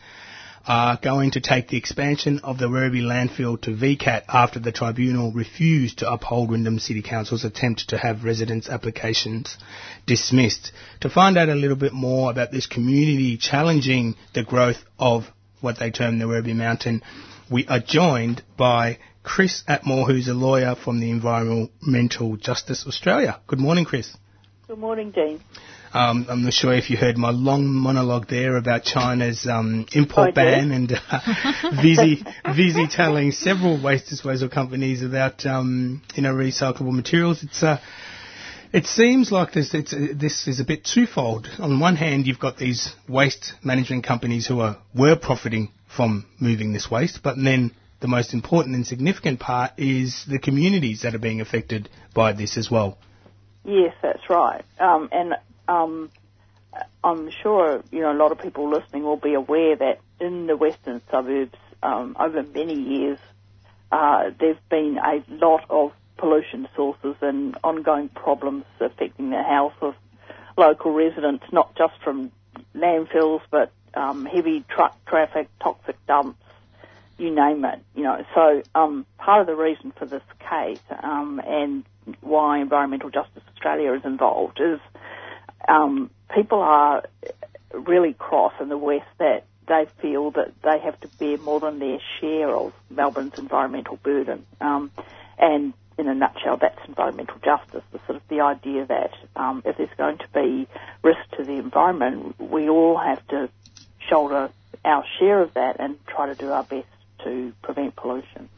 [SPEAKER 5] are going to take the expansion of the Werribee landfill to VCAT after the tribunal refused to uphold Wyndham City Council's attempt to have residents' applications dismissed. To find out a little bit more about this community challenging the growth of what they term the Werribee Mountain, we are joined by Chris Atmore, who's a lawyer from the Environmental Justice Australia. Good morning, Chris.
[SPEAKER 14] Good morning, Dean.
[SPEAKER 5] Um, I'm not sure if you heard my long monologue there about China's um, import ban and uh, Visy, Visy telling several waste disposal companies about um, you know recyclable materials. It's uh, it seems like this it's, uh, this is a bit twofold. On one hand, you've got these waste management companies who are were profiting from moving this waste, but then the most important and significant part is the communities that are being affected by this as well.
[SPEAKER 14] Yes, that's right. Um, and um, I'm sure you know a lot of people listening will be aware that in the western suburbs, um, over many years, uh, there's been a lot of pollution sources and ongoing problems affecting the health of local residents, not just from landfills, but um, heavy truck traffic, toxic dumps, you name it. You know, so um, part of the reason for this case um, and why Environmental Justice Australia is involved is um, people are really cross in the West that they feel that they have to bear more than their share of Melbourne's environmental burden. Um, and in a nutshell, that's environmental justice, the sort of the idea that um, if there's going to be risk to the environment, we all have to shoulder our share of that and try to do our best to prevent pollution.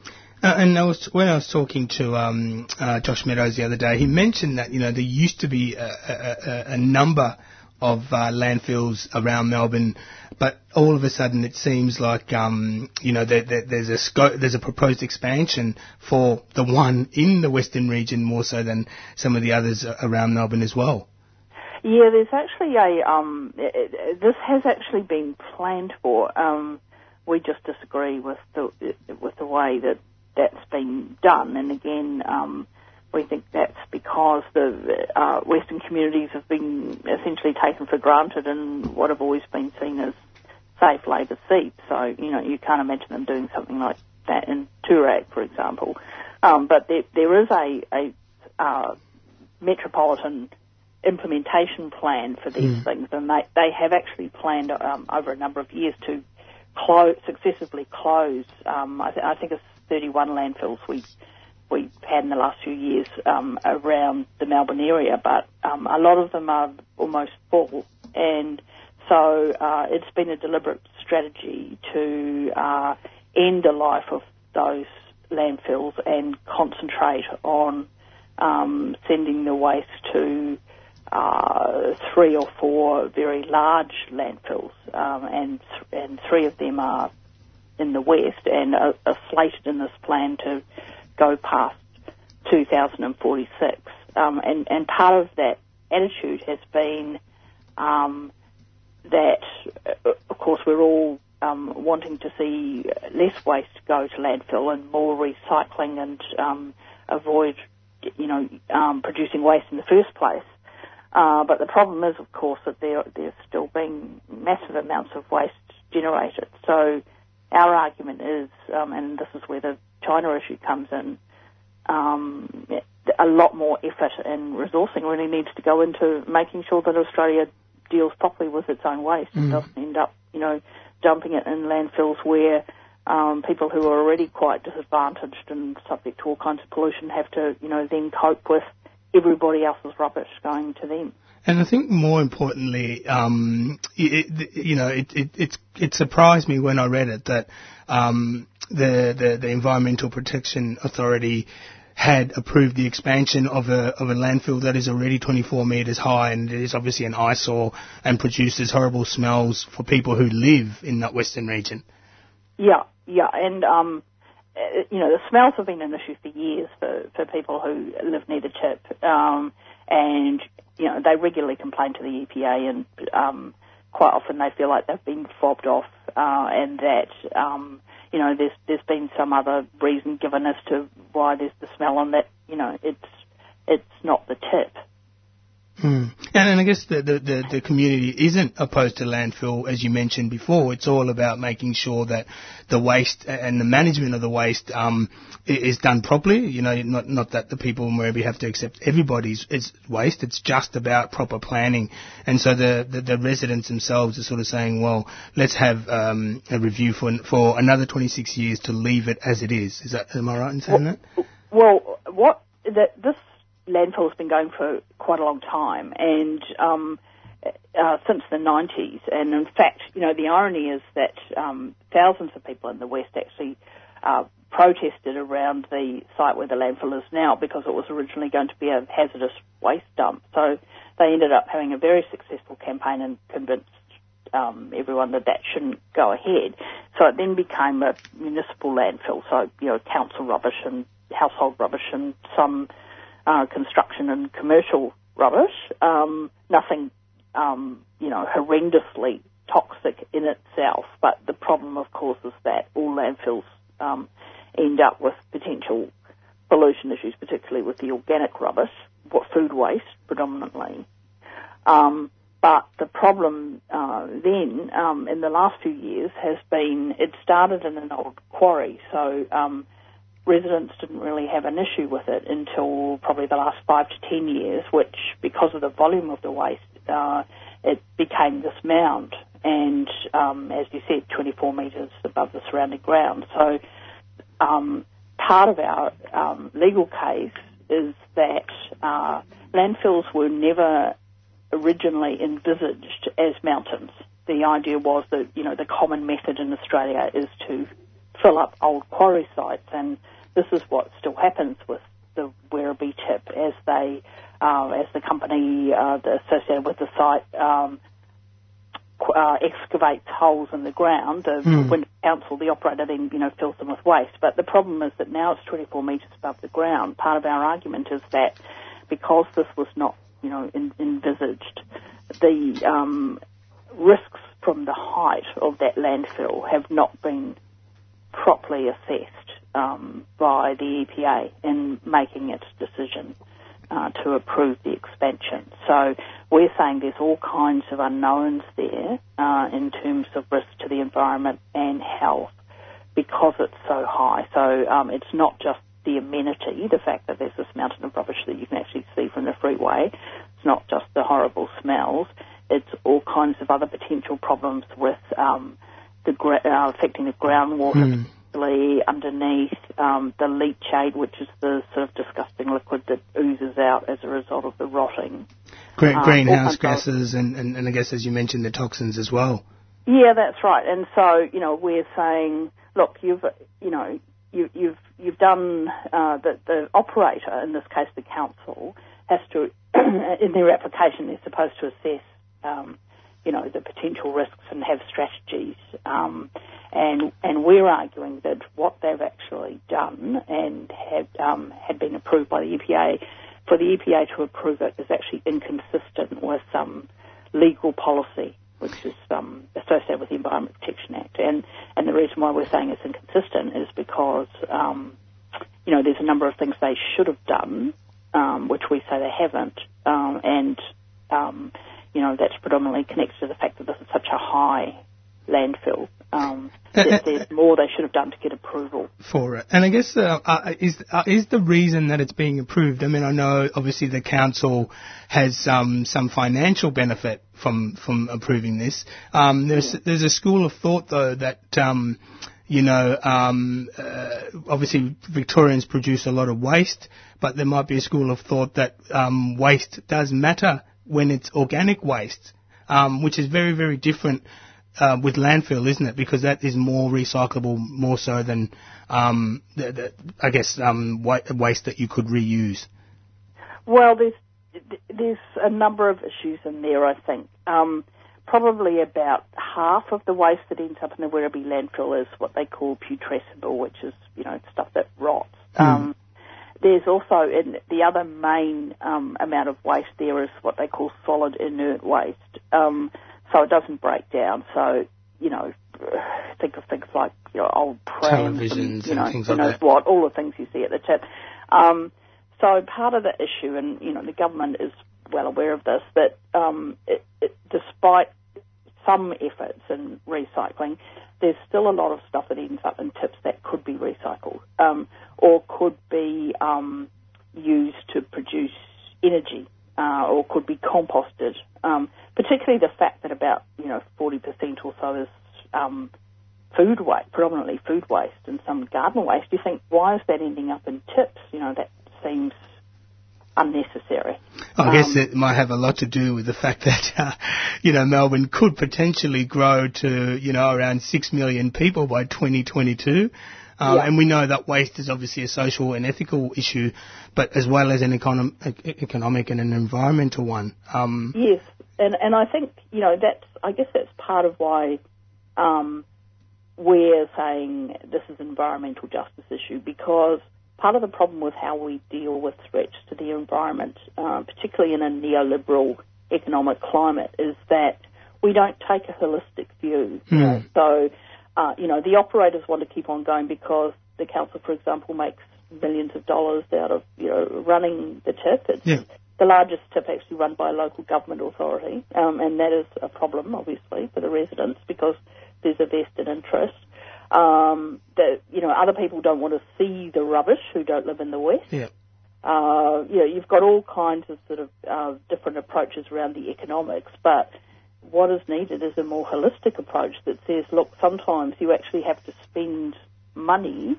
[SPEAKER 5] Uh, and I was, when I was talking to um, uh, Josh Meadows the other day, he mentioned that you know there used to be a, a, a, number of uh, landfills around Melbourne, but all of a sudden it seems like um, you know there, there, there's a scope, there's a proposed expansion for the one in the Western region more so than some of the others around Melbourne as well.
[SPEAKER 14] Yeah, there's actually a um, it, it, this has actually been planned for. Um, we just disagree with the with the way that that's been done, and again, um, we think that's because the uh, Western communities have been essentially taken for granted in what have always been seen as safe Labor seats. So you know you can't imagine them doing something like that in Toorak, for example. Um, but there, there is a, a uh, metropolitan implementation plan for these
[SPEAKER 5] Hmm.
[SPEAKER 14] things, and they, they have actually planned um, over a number of years to close, successively close. Um, I, th- I think it's 31 landfills we we had in the last few years um, around the Melbourne area, but um, a lot of them are almost full, and so uh, it's been a deliberate strategy to uh, end the life of those landfills and concentrate on um, sending the waste to uh, three or four very large landfills, um, and and three of them are in the west and are, are slated in this plan to go past 2046. Um, and and part of that attitude has been um, that, uh, of course, we're all um, wanting to see less waste go to landfill and more recycling and um, avoid, you know, um, producing waste in the first place. Uh, but the problem is, of course, that there there's still being massive amounts of waste generated. So our argument is, um, and this is where the China issue comes in, um, a lot more effort and resourcing really needs to go into making sure that Australia deals properly with its own waste and
[SPEAKER 5] Mm.
[SPEAKER 14] doesn't end up, you know, dumping it in landfills where um, people who are already quite disadvantaged and subject to all kinds of pollution have to, you know, then cope with everybody else's rubbish going to them.
[SPEAKER 5] And I think more importantly, um, it, you know, it, it, it, it surprised me when I read it that um, the, the the Environmental Protection Authority had approved the expansion of a of a landfill that is already 24 metres high and it is obviously an eyesore and produces horrible smells for people who live in that western region.
[SPEAKER 14] Yeah, yeah, and um, you know the smells have been an issue for years for for people who live near the tip, um, and you know they regularly complain to the EPA, and um, quite often they feel like they've been fobbed off, uh, and that um, you know there's there's been some other reason given as to why there's the smell, and that you know it's it's not the tip.
[SPEAKER 5] Mm. And, and I guess the, the, the, the community isn't opposed to landfill, as you mentioned before. It's all about making sure that the waste and the management of the waste um, is done properly. You know, not not that the people in Werribee have to accept everybody's it's waste. It's just about proper planning. And so the, the, the residents themselves are sort of saying, well, let's have um, a review for for another 26 years to leave it as it is. Is that am I right in saying that?
[SPEAKER 14] Well, what that this landfill has been going for quite a long time, and um, uh, since the 90s. And in fact, you know, the irony is that um, thousands of people in the West actually uh, protested around the site where the landfill is now because it was originally going to be a hazardous waste dump. So they ended up having a very successful campaign and convinced um, everyone that that shouldn't go ahead. So it then became a municipal landfill. So you know, council rubbish and household rubbish and some uh, construction and commercial rubbish. Um, nothing, um, you know, horrendously toxic in itself. But the problem, of course, is that all landfills um, end up with potential pollution issues, particularly with the organic rubbish, what food waste predominantly. Um, but the problem uh, then, um, in the last few years, has been it started in an old quarry, so um, residents didn't really have an issue with it until probably the last five to ten years, which, because of the volume of the waste, uh, it became this mound, and um, as you said, 24 metres above the surrounding ground. So um, part of our um, legal case is that uh, landfills were never originally envisaged as mountains. The idea was that you know the common method in Australia is to fill up old quarry sites, and this is what still happens with the Werribee tip as they uh, as the company uh, associated with the site um, uh, excavates holes in the ground, the
[SPEAKER 5] Hmm.
[SPEAKER 14] Wyndham Council, the operator then, you know, fills them with waste. But the problem is that now it's 24 metres above the ground. Part of our argument is that because this was not, you know, in, envisaged, the um, risks from the height of that landfill have not been properly assessed um, by the EPA in making its decision uh, to approve the expansion. So we're saying there's all kinds of unknowns there uh, in terms of risk to the environment and health because it's so high. So um, it's not just the amenity, the fact that there's this mountain of rubbish that you can actually see from the freeway. It's not just the horrible smells. It's all kinds of other potential problems with um, the gra- uh, affecting the groundwater, particularly underneath um, the leachate, which is the sort of disgusting liquid that oozes out as a result of the rotting.
[SPEAKER 5] Gre-
[SPEAKER 14] Um,
[SPEAKER 5] greenhouse gases and, and, and I guess, as you mentioned, the toxins as well.
[SPEAKER 14] Yeah, that's right. And so, you know, we're saying, look, you've, you know, you, you've you've done uh, the the operator, in this case the council, has to, in their application, they're supposed to assess, um, you know, the potential risks and have strategies. Um, and and we're arguing that what they've actually done and had um, had been approved by the EPA, for the EPA to approve it is actually inconsistent with um, legal policy which is um, associated with the Environment Protection Act. And, and the reason why we're saying it's inconsistent is because, um, you know, there's a number of things they should have done, um, which we say they haven't. Um, and, um, you know, that's predominantly connected to the fact that this is such a high landfill. Um, there- there's more they should have done to get approval.
[SPEAKER 5] for it. And I guess uh, uh, is uh, is the reason that it's being approved. I mean, I know obviously the council has um, some financial benefit from from approving this. Um, there's there's a school of thought though that. Um, you know, um, uh, obviously Victorians produce a lot of waste, but there might be a school of thought that um, waste does matter when it's organic waste, um, which is very, very different uh, with landfill, isn't it? Because that is more recyclable, more so than, um, the, the, I guess, um, waste that you could reuse.
[SPEAKER 14] Well, there's there's a number of issues in there. I think um, probably about half of the waste that ends up in the Werribee landfill is what they call putrescible, which is you know stuff that rots. Um, there's also in the other main um, amount of waste there is what they call solid inert waste. Um, so it doesn't break down. So you know, think of things like you know, old prams,
[SPEAKER 5] Televisions
[SPEAKER 14] and, you
[SPEAKER 5] and
[SPEAKER 14] know,
[SPEAKER 5] things
[SPEAKER 14] who knows what, all the things you see at the tip. Um, so part of the issue, and you know, the government is well aware of this, that um, it, it, despite some efforts in recycling, there's still a lot of stuff that ends up in tips that could be recycled um, or could be um, used to produce energy uh, or could be composted. Um, particularly the fact that about you know 40% or so is um, food waste, predominantly food waste, and some garden waste. You think why is that ending up in tips? You know that seems unnecessary.
[SPEAKER 5] I guess
[SPEAKER 14] Um,
[SPEAKER 5] it might have a lot to do with the fact that, uh, you know, Melbourne could potentially grow to, you know, around 6 million people by 2022. Um,
[SPEAKER 14] Yeah.
[SPEAKER 5] And we know that waste is obviously a social and ethical issue, but as well as an econom- e- economic and an environmental one. Um,
[SPEAKER 14] Yes, and and I think you know that's I guess that's part of why um, we're saying this is an environmental justice issue because part of the problem with how we deal with threats to the environment, uh, particularly in a neoliberal economic climate, is that we don't take a holistic view.
[SPEAKER 5] Hmm.
[SPEAKER 14] So, uh, you know, the operators want to keep on going because the council, for example, makes millions of dollars out of, you know, running the tip. It's
[SPEAKER 5] Yeah.
[SPEAKER 14] the largest tip actually run by a local government authority, um, and that is a problem, obviously, for the residents because there's a vested interest. Um, that you know, other people don't want to see the rubbish who don't live in the west.
[SPEAKER 5] Yeah.
[SPEAKER 14] Uh, you know, you've got all kinds of sort of uh, different approaches around the economics, but what is needed is a more holistic approach that says, look, sometimes you actually have to spend money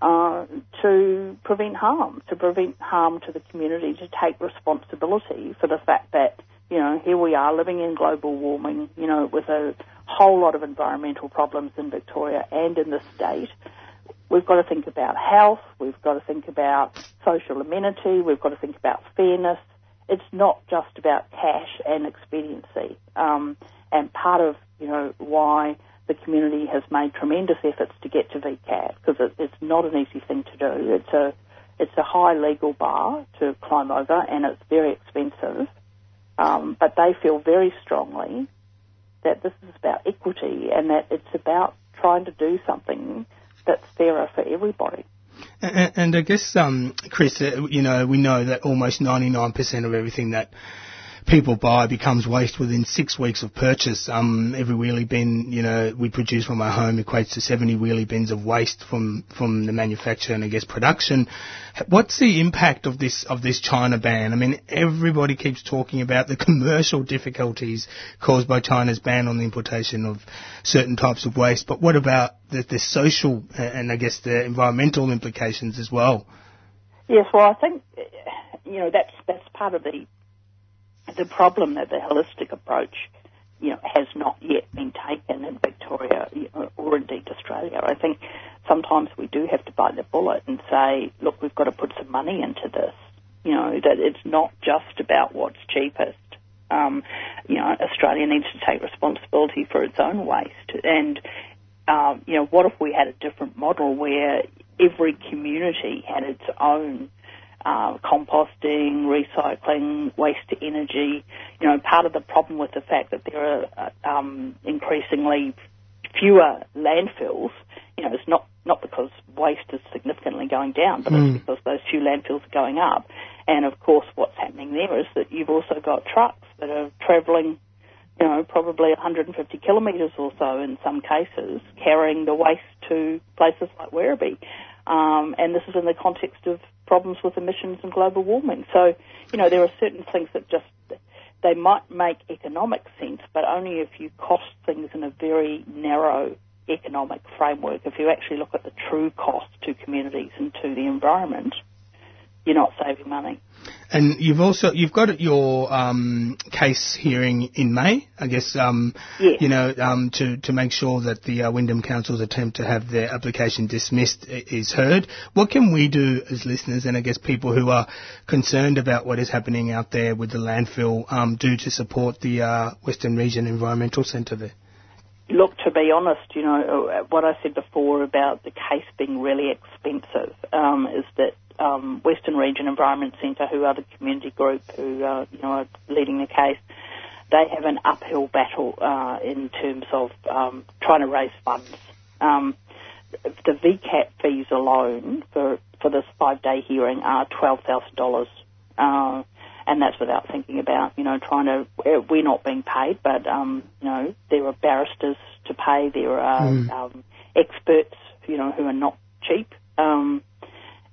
[SPEAKER 14] uh, to prevent harm, to prevent harm to the community, to take responsibility for the fact that, you know, here we are living in global warming, you know, with a whole lot of environmental problems in Victoria and in the state. We've got to think about health, we've got to think about social amenity, we've got to think about fairness. It's not just about cash and expediency. Um, and part of, you know, why the community has made tremendous efforts to get to VCAT because it, it's not an easy thing to do. It's a it's a high legal bar to climb over, and it's very expensive. Um, but they feel very strongly that this is about equity and that it's about trying to do something that's fairer for everybody.
[SPEAKER 5] And, and I guess, um, Chris, uh, you know, we know that almost 99% of everything that people buy becomes waste within six weeks of purchase. Um, every wheelie bin, you know, we produce from our home equates to 70 wheelie bins of waste from, from the manufacture and I guess production. What's the impact of this, of this China ban? I mean, everybody keeps talking about the commercial difficulties caused by China's ban on the importation of certain types of waste, but what about the, the social uh, and I guess the environmental implications as well?
[SPEAKER 14] Yes, well, I think you know that's that's part of the the problem that the holistic approach, you know, has not yet been taken in Victoria or indeed Australia. I think sometimes we do have to bite the bullet and say, look, we've got to put some money into this. You know, that it's not just about what's cheapest. Um, you know, Australia needs to take responsibility for its own waste. And, um, you know, what if we had a different model where every community had its own uh, composting, recycling, waste to energy. You know, part of the problem with the fact that there are uh, um, increasingly fewer landfills, you know, it's not not because waste is significantly going down, but
[SPEAKER 5] Mm.
[SPEAKER 14] it's because those few landfills are going up. And of course, what's happening there is that you've also got trucks that are travelling, you know, probably 150 kilometres or so in some cases, carrying the waste to places like Werribee. Um, and this is in the context of problems with emissions and global warming. So, you know, there are certain things that just they might make economic sense, but only if you cost things in a very narrow economic framework. If you actually look at the true cost to communities and to the environment, you're not saving money.
[SPEAKER 5] And you've also you've got your um, case hearing in May, I guess. Um,
[SPEAKER 14] Yes.
[SPEAKER 5] You know, um, to to make sure that the uh, Wyndham Council's attempt to have their application dismissed is heard. What can we do as listeners, and I guess people who are concerned about what is happening out there with the landfill, um, do to support the uh, Western Region Environmental Centre there?
[SPEAKER 14] Look, to be honest, you know, uh, what I said before about the case being really expensive um, is that um, Western Region Environment Centre, who are the community group who uh, you know are leading the case, they have an uphill battle uh, in terms of um, trying to raise funds. Um, the VCAT fees alone for for this five day hearing are twelve thousand dollars. Uh, and that's without thinking about, you know, trying to, we're not being paid, but, um, you know, there are barristers to pay, there are
[SPEAKER 5] Mm.
[SPEAKER 14] um, experts, you know, who are not cheap. Um,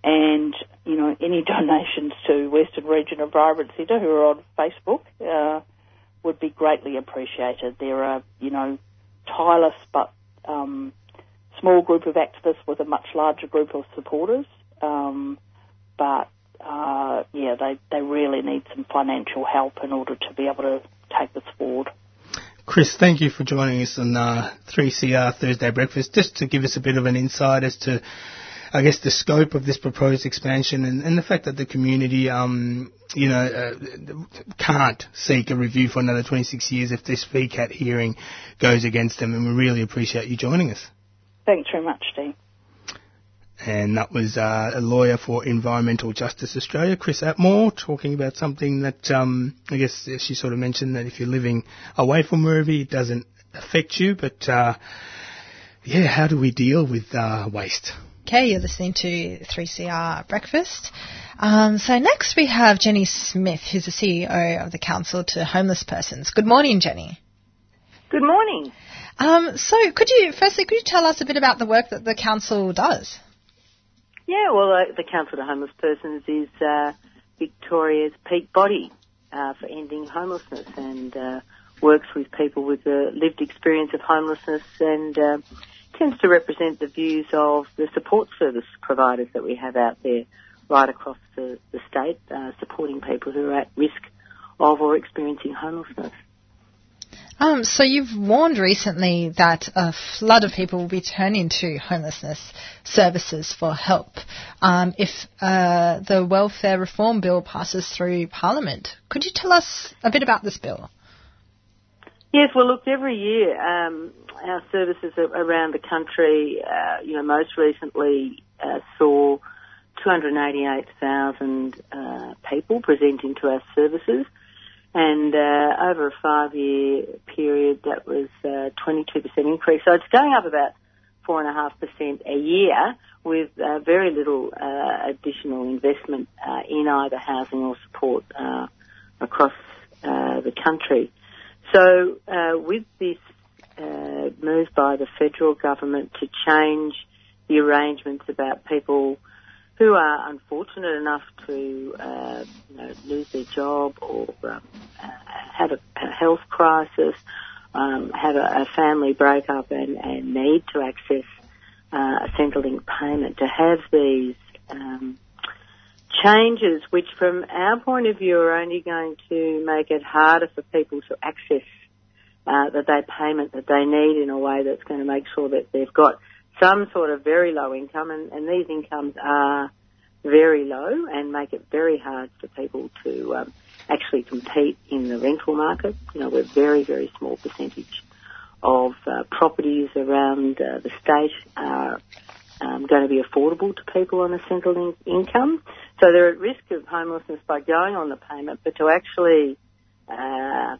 [SPEAKER 14] and, you know, any donations to Western Region of Environment Centre who are on Facebook uh, would be greatly appreciated. There are, you know, tireless but um, small group of activists with a much larger group of supporters. Um, but uh, yeah, they, they really need some financial help in order to be able to take this forward.
[SPEAKER 5] Chris, thank you for joining us on uh, 3CR Thursday Breakfast, just to give us a bit of an insight as to, I guess, the scope of this proposed expansion and, and the fact that the community, um, you know, uh, can't seek a review for another 26 years if this VCAT hearing goes against them, and we really appreciate you joining us.
[SPEAKER 14] Thanks very much, Dean.
[SPEAKER 5] And that was uh, a lawyer for Environmental Justice Australia, Chris Atmore, talking about something that um, I guess she sort of mentioned that if you're living away from Werribee, it doesn't affect you. But uh, yeah, how do we deal with uh, waste?
[SPEAKER 6] Okay, you're listening to 3CR Breakfast. Um, so next we have Jenny Smith, who's the CEO of the Council to Homeless Persons. Good morning, Jenny.
[SPEAKER 15] Good morning.
[SPEAKER 6] Um, so could you, firstly, could you tell us a bit about the work that the council does?
[SPEAKER 15] Yeah, well, uh, the Council to Homeless Persons is uh, Victoria's peak body uh, for ending homelessness and uh, works with people with a lived experience of homelessness and uh, tends to represent the views of the support service providers that we have out there right across the, the state, uh, supporting people who are at risk of or experiencing homelessness.
[SPEAKER 6] Um, so you've warned recently that a flood of people will be turning to homelessness services for help um, if uh, the welfare reform bill passes through Parliament. Could you tell us a bit about this bill?
[SPEAKER 15] Yes, well, look, every year um, our services around the country, uh, you know, most recently uh, saw 288,000 uh, people presenting to our services. And uh, over a five-year period, that was a 22% increase. So it's going up about 4.5% a year with uh, very little uh, additional investment uh, in either housing or support uh, across uh, the country. So with this move by the federal government to change the arrangements about people who are unfortunate enough to uh, you know, lose their job or um, have a, a, health crisis, um, have a, a, family breakup and, and, need to access uh, a Centrelink payment, to have these um, changes, which from our point of view are only going to make it harder for people to access uh, the day payment that they need in a way that's going to make sure that they've got some sort of very low income, and, and these incomes are very low and make it very hard for people to um, actually compete in the rental market. You know, we're very, very small percentage of uh, properties around uh, the state are um, going to be affordable to people on a central in- income. So they're at risk of homelessness by going on the payment, but to actually uh,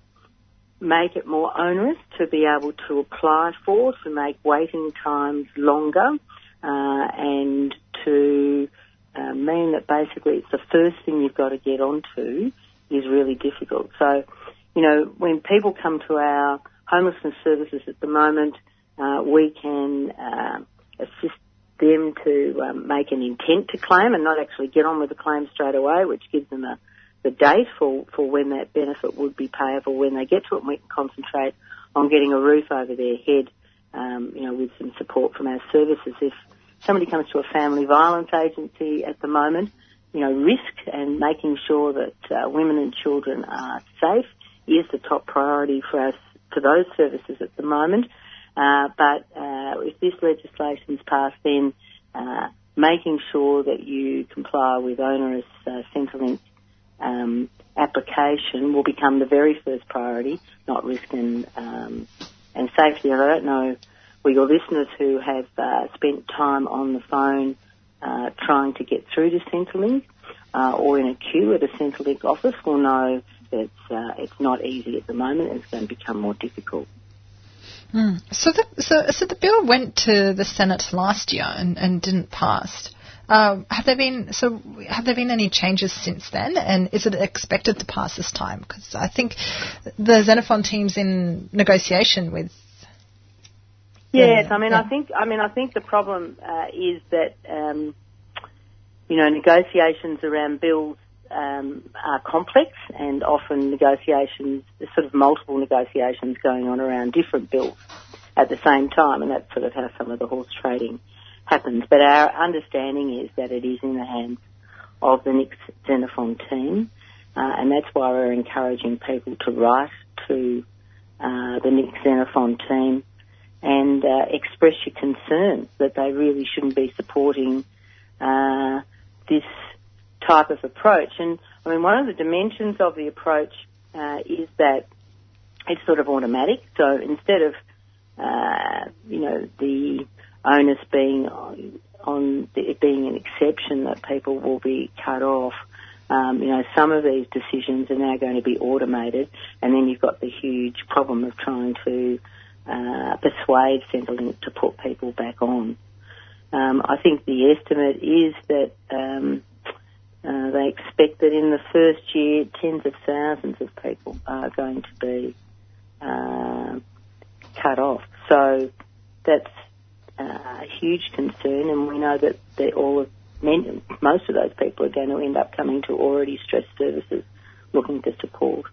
[SPEAKER 15] make it more onerous to be able to apply for, to make waiting times longer, uh, and to uh, mean that basically it's the first thing you've got to get onto is really difficult. So, you know, when people come to our homelessness services at the moment, uh, we can uh, assist them to um, make an intent to claim and not actually get on with the claim straight away, which gives them a, the date for, for when that benefit would be payable when they get to it, and we can concentrate on getting a roof over their head, um, you know, with some support from our services if somebody comes to a family violence agency at the moment, you know, risk and making sure that uh, women and children are safe is the top priority for us for those services at the moment. Uh, but uh, if this legislation is passed, then uh, making sure that you comply with onerous uh, Centrelink um, application will become the very first priority, not risk and um, and safety. And I don't know for your listeners who have uh, spent time on the phone uh, trying to get through to Centrelink uh, or in a queue at a Centrelink office will know that uh, it's not easy at the moment. It's going to become more difficult.
[SPEAKER 6] Mm. So, the, so, so the bill went to the Senate last year and, and didn't pass. Uh, have there been so? Have there been any changes since then? And is it expected to pass this time? Because I think the Xenophon team's in negotiation with
[SPEAKER 15] Yes, I mean, yeah. I think, I mean, I think the problem uh, is that, um, you know, negotiations around bills um, are complex, and often negotiations, there's sort of multiple negotiations going on around different bills at the same time, and that's sort of how some of the horse trading happens. But our understanding is that it is in the hands of the Nick Xenophon team, uh, and that's why we're encouraging people to write to uh, the Nick Xenophon team and uh, express your concerns that they really shouldn't be supporting uh, this type of approach. And I mean, one of the dimensions of the approach uh, is that it's sort of automatic. So instead of uh, you know the onus being on, on the, it being an exception that people will be cut off. Um, you know, some of these decisions are now going to be automated, and then you've got the huge problem of trying to uh, persuade Centrelink to put people back on. Um, I think the estimate is that um, uh, they expect that in the first year, tens of thousands of people are going to be uh, cut off. So that's uh, a huge concern, and we know that all of, most of those people are going to end up coming to already stressed services looking for support.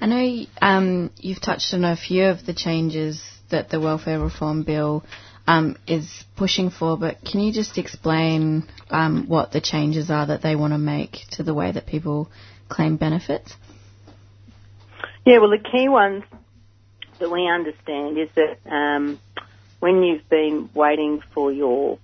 [SPEAKER 7] I know um, you've touched on a few of the changes that the welfare reform bill um, is pushing for, but can you just explain um, what the changes are that they want to make to the way that people claim benefits?
[SPEAKER 15] Yeah, well, the key ones that we understand is that um, when you've been waiting for your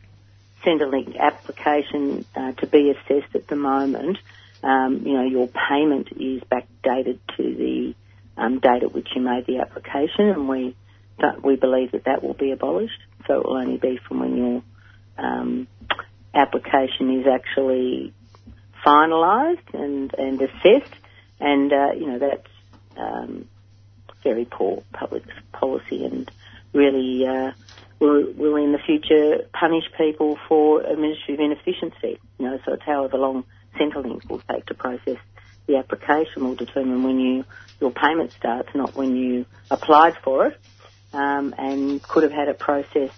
[SPEAKER 15] Centrelink application uh, to be assessed at the moment, um, you know, your payment is backdated to the um, date at which you made the application, and we we believe that that will be abolished. So it will only be from when your um, application is actually finalised and, and assessed, and uh, you know that's um, very poor public policy and really uh, will, will in the future punish people for administrative inefficiency. You know, so it's however long Centrelink will take to process the application will determine when you your payment starts, not when you applied for it um, and could have had it processed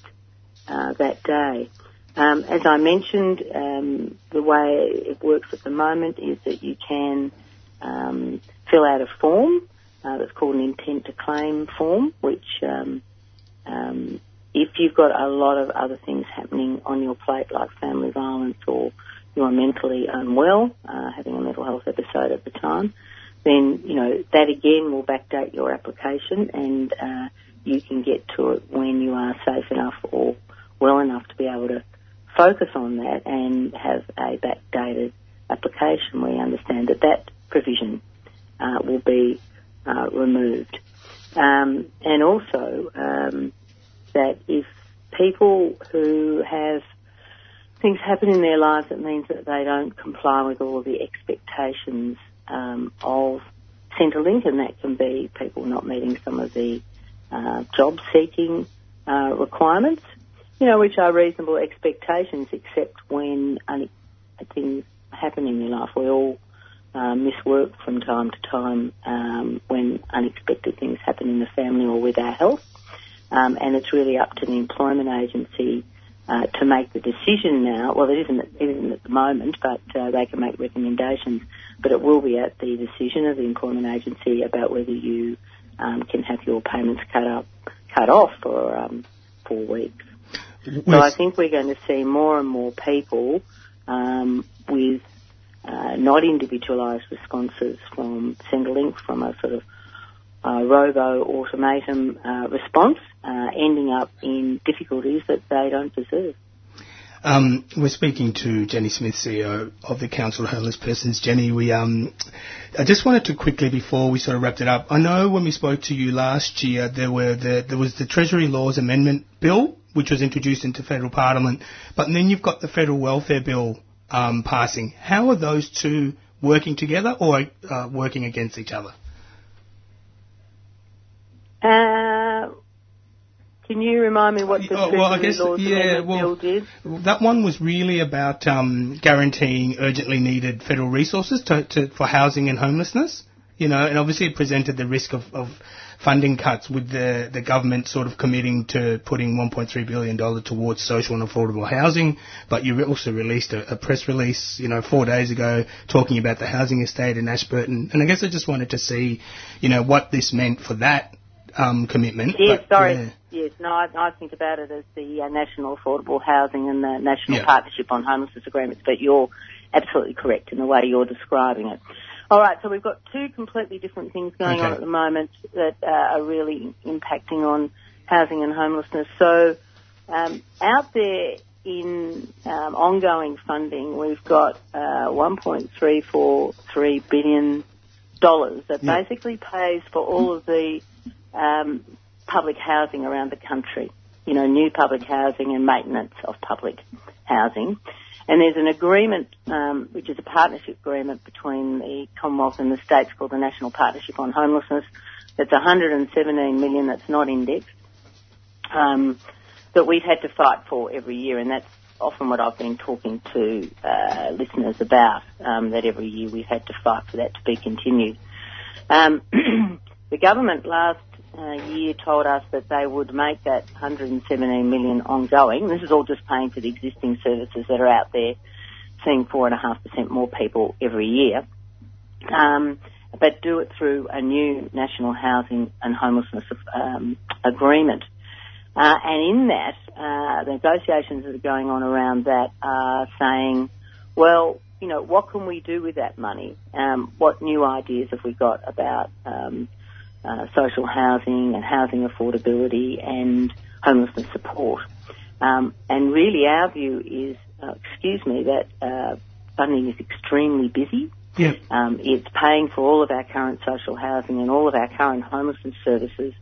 [SPEAKER 15] uh, that day. Um, as I mentioned, um, the way it works at the moment is that you can um, fill out a form uh, that's called an intent to claim form, which um, um, if you've got a lot of other things happening on your plate, like family violence or you are mentally unwell, uh, having a mental health episode at the time, then you know that again will backdate your application and uh, you can get to it when you are safe enough or well enough to be able to focus on that and have a backdated application. We understand that that provision uh, will be uh, removed. Um, and also um, that if people who have things happen in their lives that means that they don't comply with all the expectations um, of Centrelink, and that can be people not meeting some of the uh, job seeking uh, requirements, you know, which are reasonable expectations, except when things happen in your life. We all uh, miss work from time to time um, when unexpected things happen in the family or with our health. Um, and it's really up to the employment agency uh, to make the decision now. Well, it isn't, it isn't at the moment, but uh, they can make recommendations. But it will be at the decision of the employment agency about whether you um, can have your payments cut up, cut off for um, four weeks. So I think we're going to see more and more people um, with uh, not individualised responses from Centrelink, from a sort of uh, robo automatum uh, response, uh, ending up in difficulties that they don't deserve.
[SPEAKER 5] Um, we're speaking to Jenny Smith, CEO of the Council of Homeless Persons. Jenny, we um, I just wanted to quickly before we sort of wrapped it up. I know when we spoke to you last year, there were the, there was the Treasury Laws Amendment Bill, which was introduced into federal Parliament, but then you've got the Federal Welfare Bill um, passing. How are those two working together or uh, working against each other?
[SPEAKER 15] Uh, can you remind me what the
[SPEAKER 5] oh, well, I guess,
[SPEAKER 15] laws
[SPEAKER 5] yeah,
[SPEAKER 15] amendment
[SPEAKER 5] well,
[SPEAKER 15] bill did?
[SPEAKER 5] That one was really about um, guaranteeing urgently needed federal resources to, to, for housing and homelessness. You know, and obviously it presented the risk of, of funding cuts with the, the government sort of committing to putting $1.3 billion towards social and affordable housing. But you also released a, a, press release, you know, four days ago talking about the housing estate in Ashburton. And I guess I just wanted to see, you know, what this meant for that um, commitment.
[SPEAKER 15] Yes,
[SPEAKER 5] but,
[SPEAKER 15] sorry.
[SPEAKER 5] yeah.
[SPEAKER 15] Yes, no, I, I think about it as the uh, National Affordable Housing and the National
[SPEAKER 5] Yeah.
[SPEAKER 15] Partnership on Homelessness Agreements, but you're absolutely correct in the way you're describing it. All right, so we've got two completely different things going on at the moment that uh, are really impacting on housing and homelessness. So um, out there in um, ongoing funding, we've got uh, 1.343 billion dollars that
[SPEAKER 16] Yeah.
[SPEAKER 15] basically pays for all of the um, public housing around the country. You know, new public housing and maintenance of public housing. And there's an agreement, um, which is a partnership agreement between the Commonwealth and the states called the National Partnership on Homelessness. That's 117 million. That's not indexed. Um, that we've had to fight for every year, and that's often what I've been talking to uh, listeners about. Um, that every year we've had to fight for that to be continued. Um, the government last uh, year told us that they would make that 117 million ongoing. This is all just paying for the existing services that are out there, seeing four and a half percent more people every year. Um, but do it through a new national housing and homelessness um, agreement. Uh, and in that, uh, the negotiations that are going on around that are saying, well, you know, what can we do with that money? Um, what new ideas have we got about um, uh, social housing and housing affordability and homelessness support? Um, and really, our view is, uh, excuse me, that uh, funding is extremely busy.
[SPEAKER 5] Yeah.
[SPEAKER 15] Um, it's paying for all of our current social housing and all of our current homelessness services.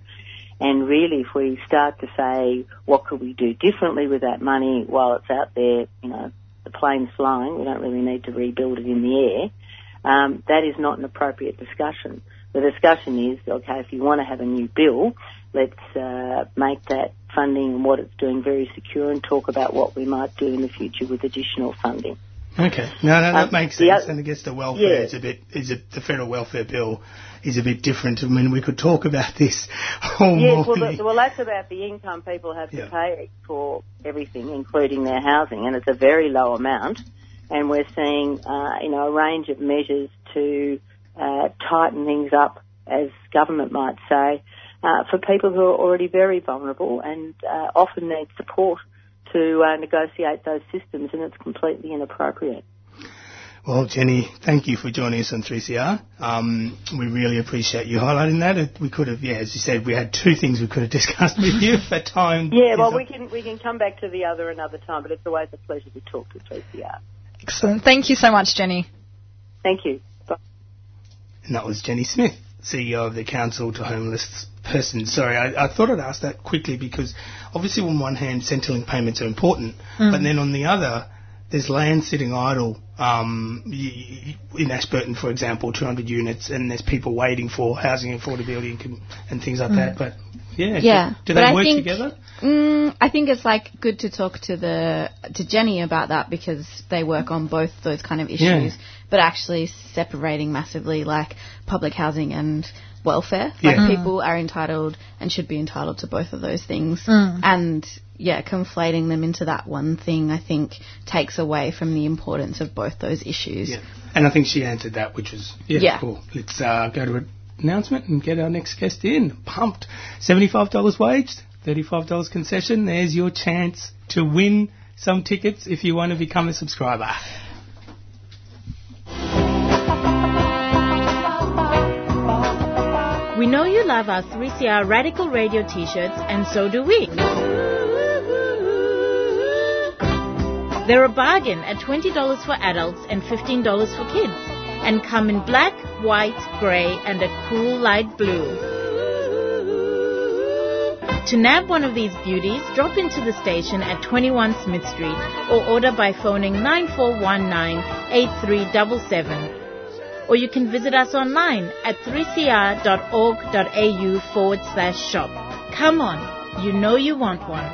[SPEAKER 15] And really, if we start to say, what could we do differently with that money while it's out there, you know, the plane's flying, we don't really need to rebuild it in the air, um, that is not an appropriate discussion. The discussion is, okay, if you want to have a new bill, let's uh, make that funding and what it's doing very secure and talk about what we might do in the future with additional funding.
[SPEAKER 5] Okay. No, no, that
[SPEAKER 15] Um,
[SPEAKER 5] makes sense. and I guess the welfare
[SPEAKER 15] Yeah.
[SPEAKER 5] is a bit, is a, the federal welfare bill is a bit different. I mean, we could talk about this all
[SPEAKER 15] Yes, well, the, well, that's about the income people have to pay for everything, including their housing, and it's a very low amount. And we're seeing, uh, you know, a range of measures to uh, tighten things up, as government might say, uh, for people who are already very vulnerable and uh, often need support to uh, negotiate those systems, and it's completely inappropriate.
[SPEAKER 5] Well, Jenny, thank you for joining us on 3CR. Um, we really appreciate you highlighting that. We could have, yeah, as you said, we had two things we could have discussed with you, but time.
[SPEAKER 15] Yeah, well, we can we can come back to the other another time, but it's always a pleasure to talk to 3CR.
[SPEAKER 6] Excellent. Thank you so much, Jenny.
[SPEAKER 15] Thank you.
[SPEAKER 5] And that was Jenny Smith, CEO of the Council to Homeless Persons. Sorry, I, I thought I'd ask that quickly because obviously on one hand, Centrelink payments are important,
[SPEAKER 6] Mm.
[SPEAKER 5] but then on the other, there's land sitting idle um, y- y- in Ashburton, for example, 200 units, and there's people waiting for housing affordability and, and things like
[SPEAKER 17] Mm.
[SPEAKER 5] that. But yeah,
[SPEAKER 17] Yeah,
[SPEAKER 5] do, do
[SPEAKER 17] but
[SPEAKER 5] they
[SPEAKER 17] I
[SPEAKER 5] work
[SPEAKER 17] think-
[SPEAKER 5] together?
[SPEAKER 17] Mm, I think it's like good to talk to the to Jenny about that because they work on both those kind of issues,
[SPEAKER 5] Yeah.
[SPEAKER 17] but actually separating massively like public housing and welfare. Like
[SPEAKER 6] Yeah. Mm.
[SPEAKER 17] people are entitled and should be entitled to both of those things,
[SPEAKER 6] Mm.
[SPEAKER 17] and yeah, conflating them into that one thing I think takes away from the importance of both those issues.
[SPEAKER 5] Yeah. And I think she answered that, which was yeah,
[SPEAKER 17] Yeah.
[SPEAKER 5] cool. Let's uh, go to an announcement and get our next guest in. Pumped. Seventy-five dollars waged, thirty-five dollars concession. There's your chance to win some tickets if you want to become a subscriber.
[SPEAKER 1] Know you love our 3CR Radical Radio t-shirts, and so do we. They're a bargain at $20 for adults and $15 for kids, and come in black, white, grey, and a cool light blue. To nab one of these beauties, drop into the station at 21 Smith Street or order by phoning 9419-8377 or you can visit us online at 3cr.org.au forward slash shop. Come on, you know you want one.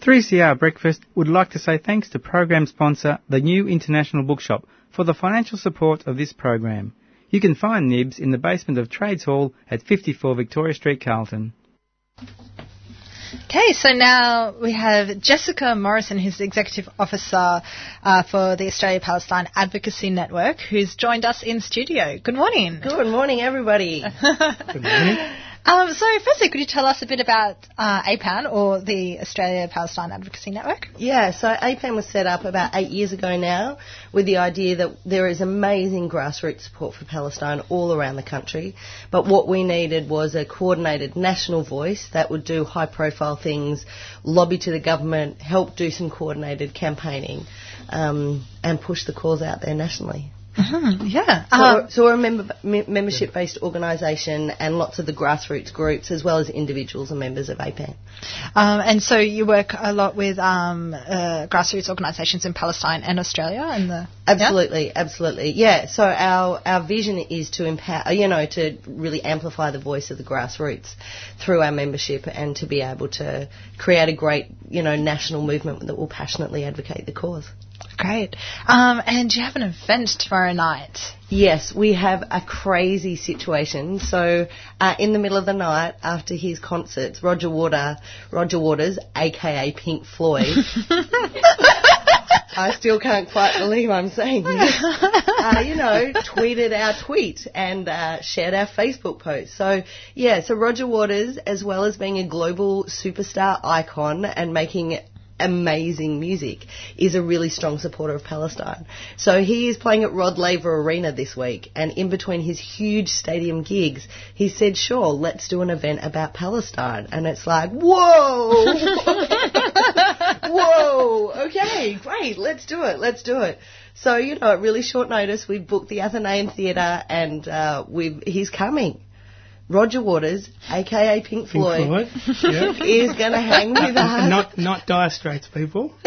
[SPEAKER 8] 3CR Breakfast would like to say thanks to program sponsor, the New International Bookshop, for the financial support of this program. You can find Nibs in the basement of Trades Hall at 54 Victoria Street, Carlton.
[SPEAKER 6] Okay, so now we have Jessica Morrison, who's the Executive Officer uh, for the Australia Palestine Advocacy Network, who's joined us in studio. Good morning.
[SPEAKER 16] Good morning, everybody.
[SPEAKER 5] Good morning.
[SPEAKER 6] Um, so, firstly, could you tell us a bit about uh, APAN, or the Australia Palestine Advocacy Network?
[SPEAKER 16] Yeah, so APAN was set up about eight years ago now with the idea that there is amazing grassroots support for Palestine all around the country, but what we needed was a coordinated national voice that would do high profile things, lobby to the government, help do some coordinated campaigning, um, and push the cause out there nationally.
[SPEAKER 6] Mm-hmm, yeah.
[SPEAKER 16] So,
[SPEAKER 6] Um,
[SPEAKER 16] we're, so we're a member, me- membership-based organisation, and lots of the grassroots groups, as well as individuals, are members of APAN.
[SPEAKER 6] um, and so you work a lot with um, uh, grassroots organisations in Palestine and Australia, and the
[SPEAKER 16] Absolutely, absolutely. Yeah. So our our vision is to empower, you know, to really amplify the voice of the grassroots through our membership, and to be able to create a great, you know, national movement that will passionately advocate the cause.
[SPEAKER 6] Great. Um, and you have an event tomorrow night.
[SPEAKER 16] Yes, we have a crazy situation. So, uh, in the middle of the night after his concerts, Roger Water, Roger Waters, aka Pink Floyd. I still can't quite believe I'm saying this. Uh, you know, tweeted our tweet and uh, shared our Facebook post. So, yeah, so Roger Waters, as well as being a global superstar icon and making amazing music, is a really strong supporter of Palestine. So he is playing at Rod Laver Arena this week, and in between his huge stadium gigs, he said, "Sure, let's do an event about Palestine." And it's like, whoa, whoa, okay, great, let's do it, let's do it. So you know, at really short notice, we booked the Athenaeum Theatre, and uh, we've he's coming. Roger Waters, aka Pink Floyd,
[SPEAKER 5] Pink Floyd, yeah.
[SPEAKER 16] is going to hang with us.
[SPEAKER 5] Not not dire straits, people.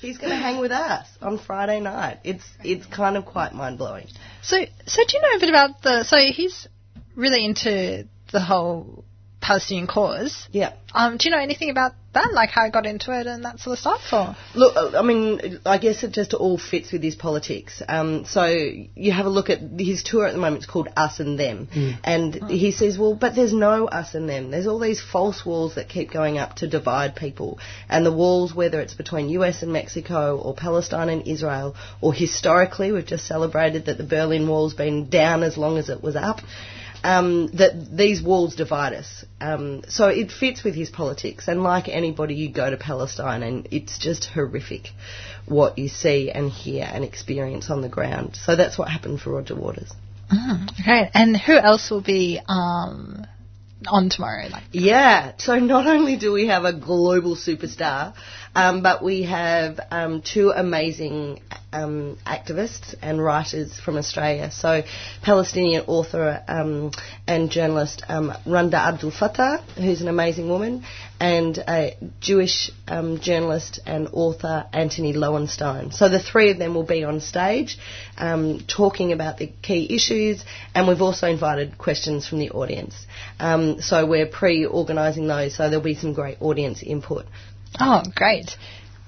[SPEAKER 16] He's going to hang with us on Friday night. It's it's kind of quite mind blowing.
[SPEAKER 6] So, so do you know a bit about the? So he's really into the whole Palestinian cause.
[SPEAKER 16] Yeah.
[SPEAKER 6] Um, do you know anything about that? Like how he got into it and that sort of stuff? Or
[SPEAKER 16] Look, uh, I mean, I guess it just all fits with his politics. Um, so you have a look at his tour at the moment. It's called Us and Them, and he says, well, but there's no us and them. There's all these false walls that keep going up to divide people, and the walls, whether it's between US and Mexico or Palestine and Israel, or historically, we've just celebrated that the Berlin Wall's been down as long as it was up. Um, that these walls divide us. Um, so it fits with his politics. And like anybody, you go to Palestine and it's just horrific what you see and hear and experience on the ground. So that's what happened for Roger Waters.
[SPEAKER 6] mm, okay. And who else will be um on tomorrow? Like
[SPEAKER 16] Yeah, so not only do we have a global superstar, um, but we have um, two amazing um, activists and writers from Australia. So, Palestinian author um, and journalist um, Randa Abdel-Fattah, who's an amazing woman, and a Jewish um, journalist and author Antony Loewenstein. So, the three of them will be on stage talking about the key issues, and we've also invited questions from the audience. Um, so, we're pre organising those, so there'll be some great audience input.
[SPEAKER 6] Oh, great.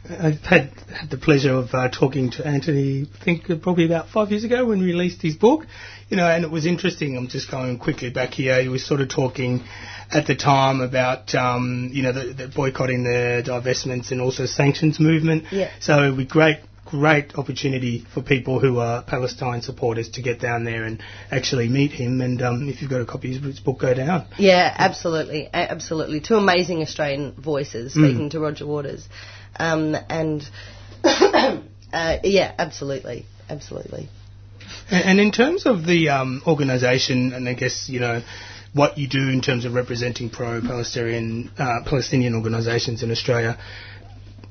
[SPEAKER 5] I've had, had the pleasure of uh, talking to Antony, I think uh, probably about five years ago when he released his book. You know, and it was interesting. I'm just going quickly back here. He was sort of talking at the time about, um, you know, the, the boycotting the divestments and also sanctions movement.
[SPEAKER 16] Yeah.
[SPEAKER 5] So it would be great, great opportunity for people who are Palestine supporters to get down there and actually meet him. And um, if you've got a copy of his book, go down.
[SPEAKER 16] Yeah, absolutely, absolutely. Two amazing Australian voices
[SPEAKER 5] Mm.
[SPEAKER 16] speaking to Roger Waters, um, and uh, yeah, absolutely, absolutely.
[SPEAKER 5] And, and in terms of the um, organisation, and I guess you know what you do in terms of representing pro-Palestinian uh, Palestinian organisations in Australia,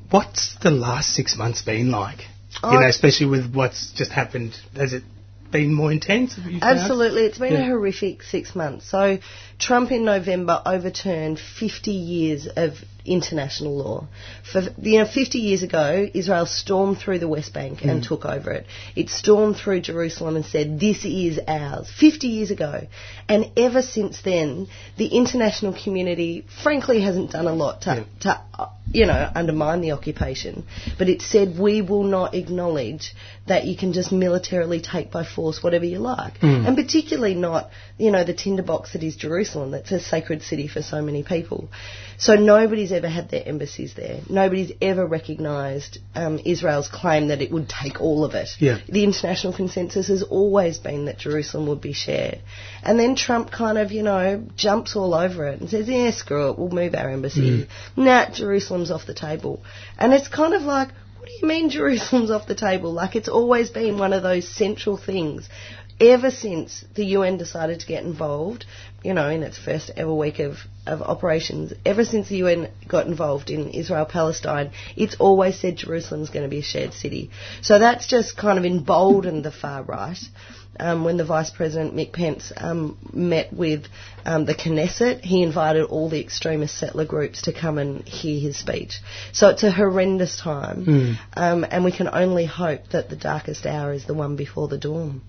[SPEAKER 5] what's the last six months been like?
[SPEAKER 16] Oh.
[SPEAKER 5] You know, especially with what's just happened. Has it been more intense?
[SPEAKER 16] Absolutely, it's been
[SPEAKER 5] Yeah.
[SPEAKER 16] a horrific six months. So, Trump in November overturned 50 years of international law. For you know, 50 years ago, Israel stormed through the West Bank and
[SPEAKER 18] Mm.
[SPEAKER 16] took over it. It stormed through Jerusalem and said, "This is ours." 50 years ago, and ever since then, the international community, frankly, hasn't done a lot to, to uh, you know, undermine the occupation. But it said we will not acknowledge that you can just militarily take by force whatever you like.
[SPEAKER 18] Mm.
[SPEAKER 16] And particularly not, you know, the tinderbox that is Jerusalem, that's a sacred city for so many people. So nobody's ever had their embassies there. Nobody's ever recognised um, Israel's claim that it would take all of it.
[SPEAKER 5] Yeah.
[SPEAKER 16] The international consensus has always been that Jerusalem would be shared. And then Trump kind of, you know, jumps all over it and says, yeah, screw it, we'll move our embassy.
[SPEAKER 5] Mm.
[SPEAKER 16] Nah, Jerusalem's off the table. And it's kind of like, what do you mean Jerusalem's off the table? Like it's always been one of those central things. Ever since the UN decided to get involved, you know, in its first ever week of, of operations, ever since the UN got involved in Israel Palestine, it's always said Jerusalem's going to be a shared city. So that's just kind of emboldened the far right. Um, when the Vice President Mike Pence um, met with um, the Knesset, he invited all the extremist settler groups to come and hear his speech. So it's a horrendous time,
[SPEAKER 5] Mm.
[SPEAKER 16] um, and we can only hope that the darkest hour is the one before the dawn.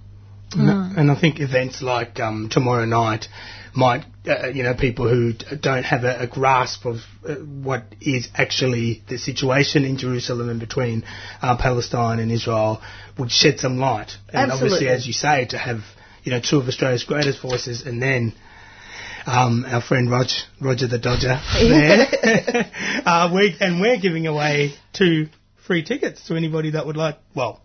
[SPEAKER 5] And, and I think events like um, tomorrow night might, uh, you know, people who don't have a, a grasp of uh, what is actually the situation in Jerusalem and between uh, Palestine and Israel would shed some light. And obviously, as you say, to have, you know, two of Australia's greatest voices and then um, our friend Rog, Roger the Dodger there. uh, we, and we're giving away two free tickets to anybody that would like, well,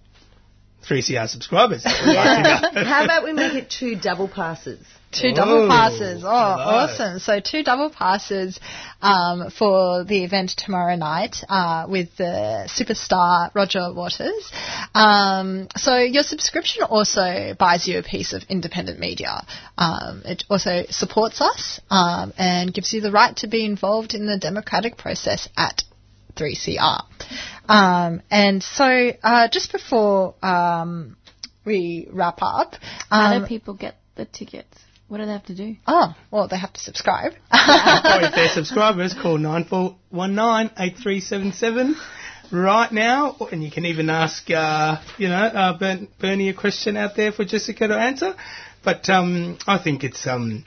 [SPEAKER 5] 3CR subscribers. that would like to go.
[SPEAKER 16] How about we make it two double passes?
[SPEAKER 6] Two double
[SPEAKER 5] Oh,
[SPEAKER 6] passes. Oh,
[SPEAKER 5] hello.
[SPEAKER 6] awesome. So two double passes um, for the event tomorrow night uh, with the superstar Roger Waters. Um, so your subscription also buys you a piece of independent media. Um, it also supports us um, and gives you the right to be involved in the democratic process at 3CR. Um, and so uh, just before um, we wrap up,
[SPEAKER 17] How
[SPEAKER 6] um,
[SPEAKER 17] do people get the tickets? What do they have to do?
[SPEAKER 6] Oh, well, they have to subscribe.
[SPEAKER 5] or if they're subscribers, call 9419-8377 right now. And you can even ask, uh, you know, uh, Bernie a question out there for Jessica to answer. But um, I think it's um,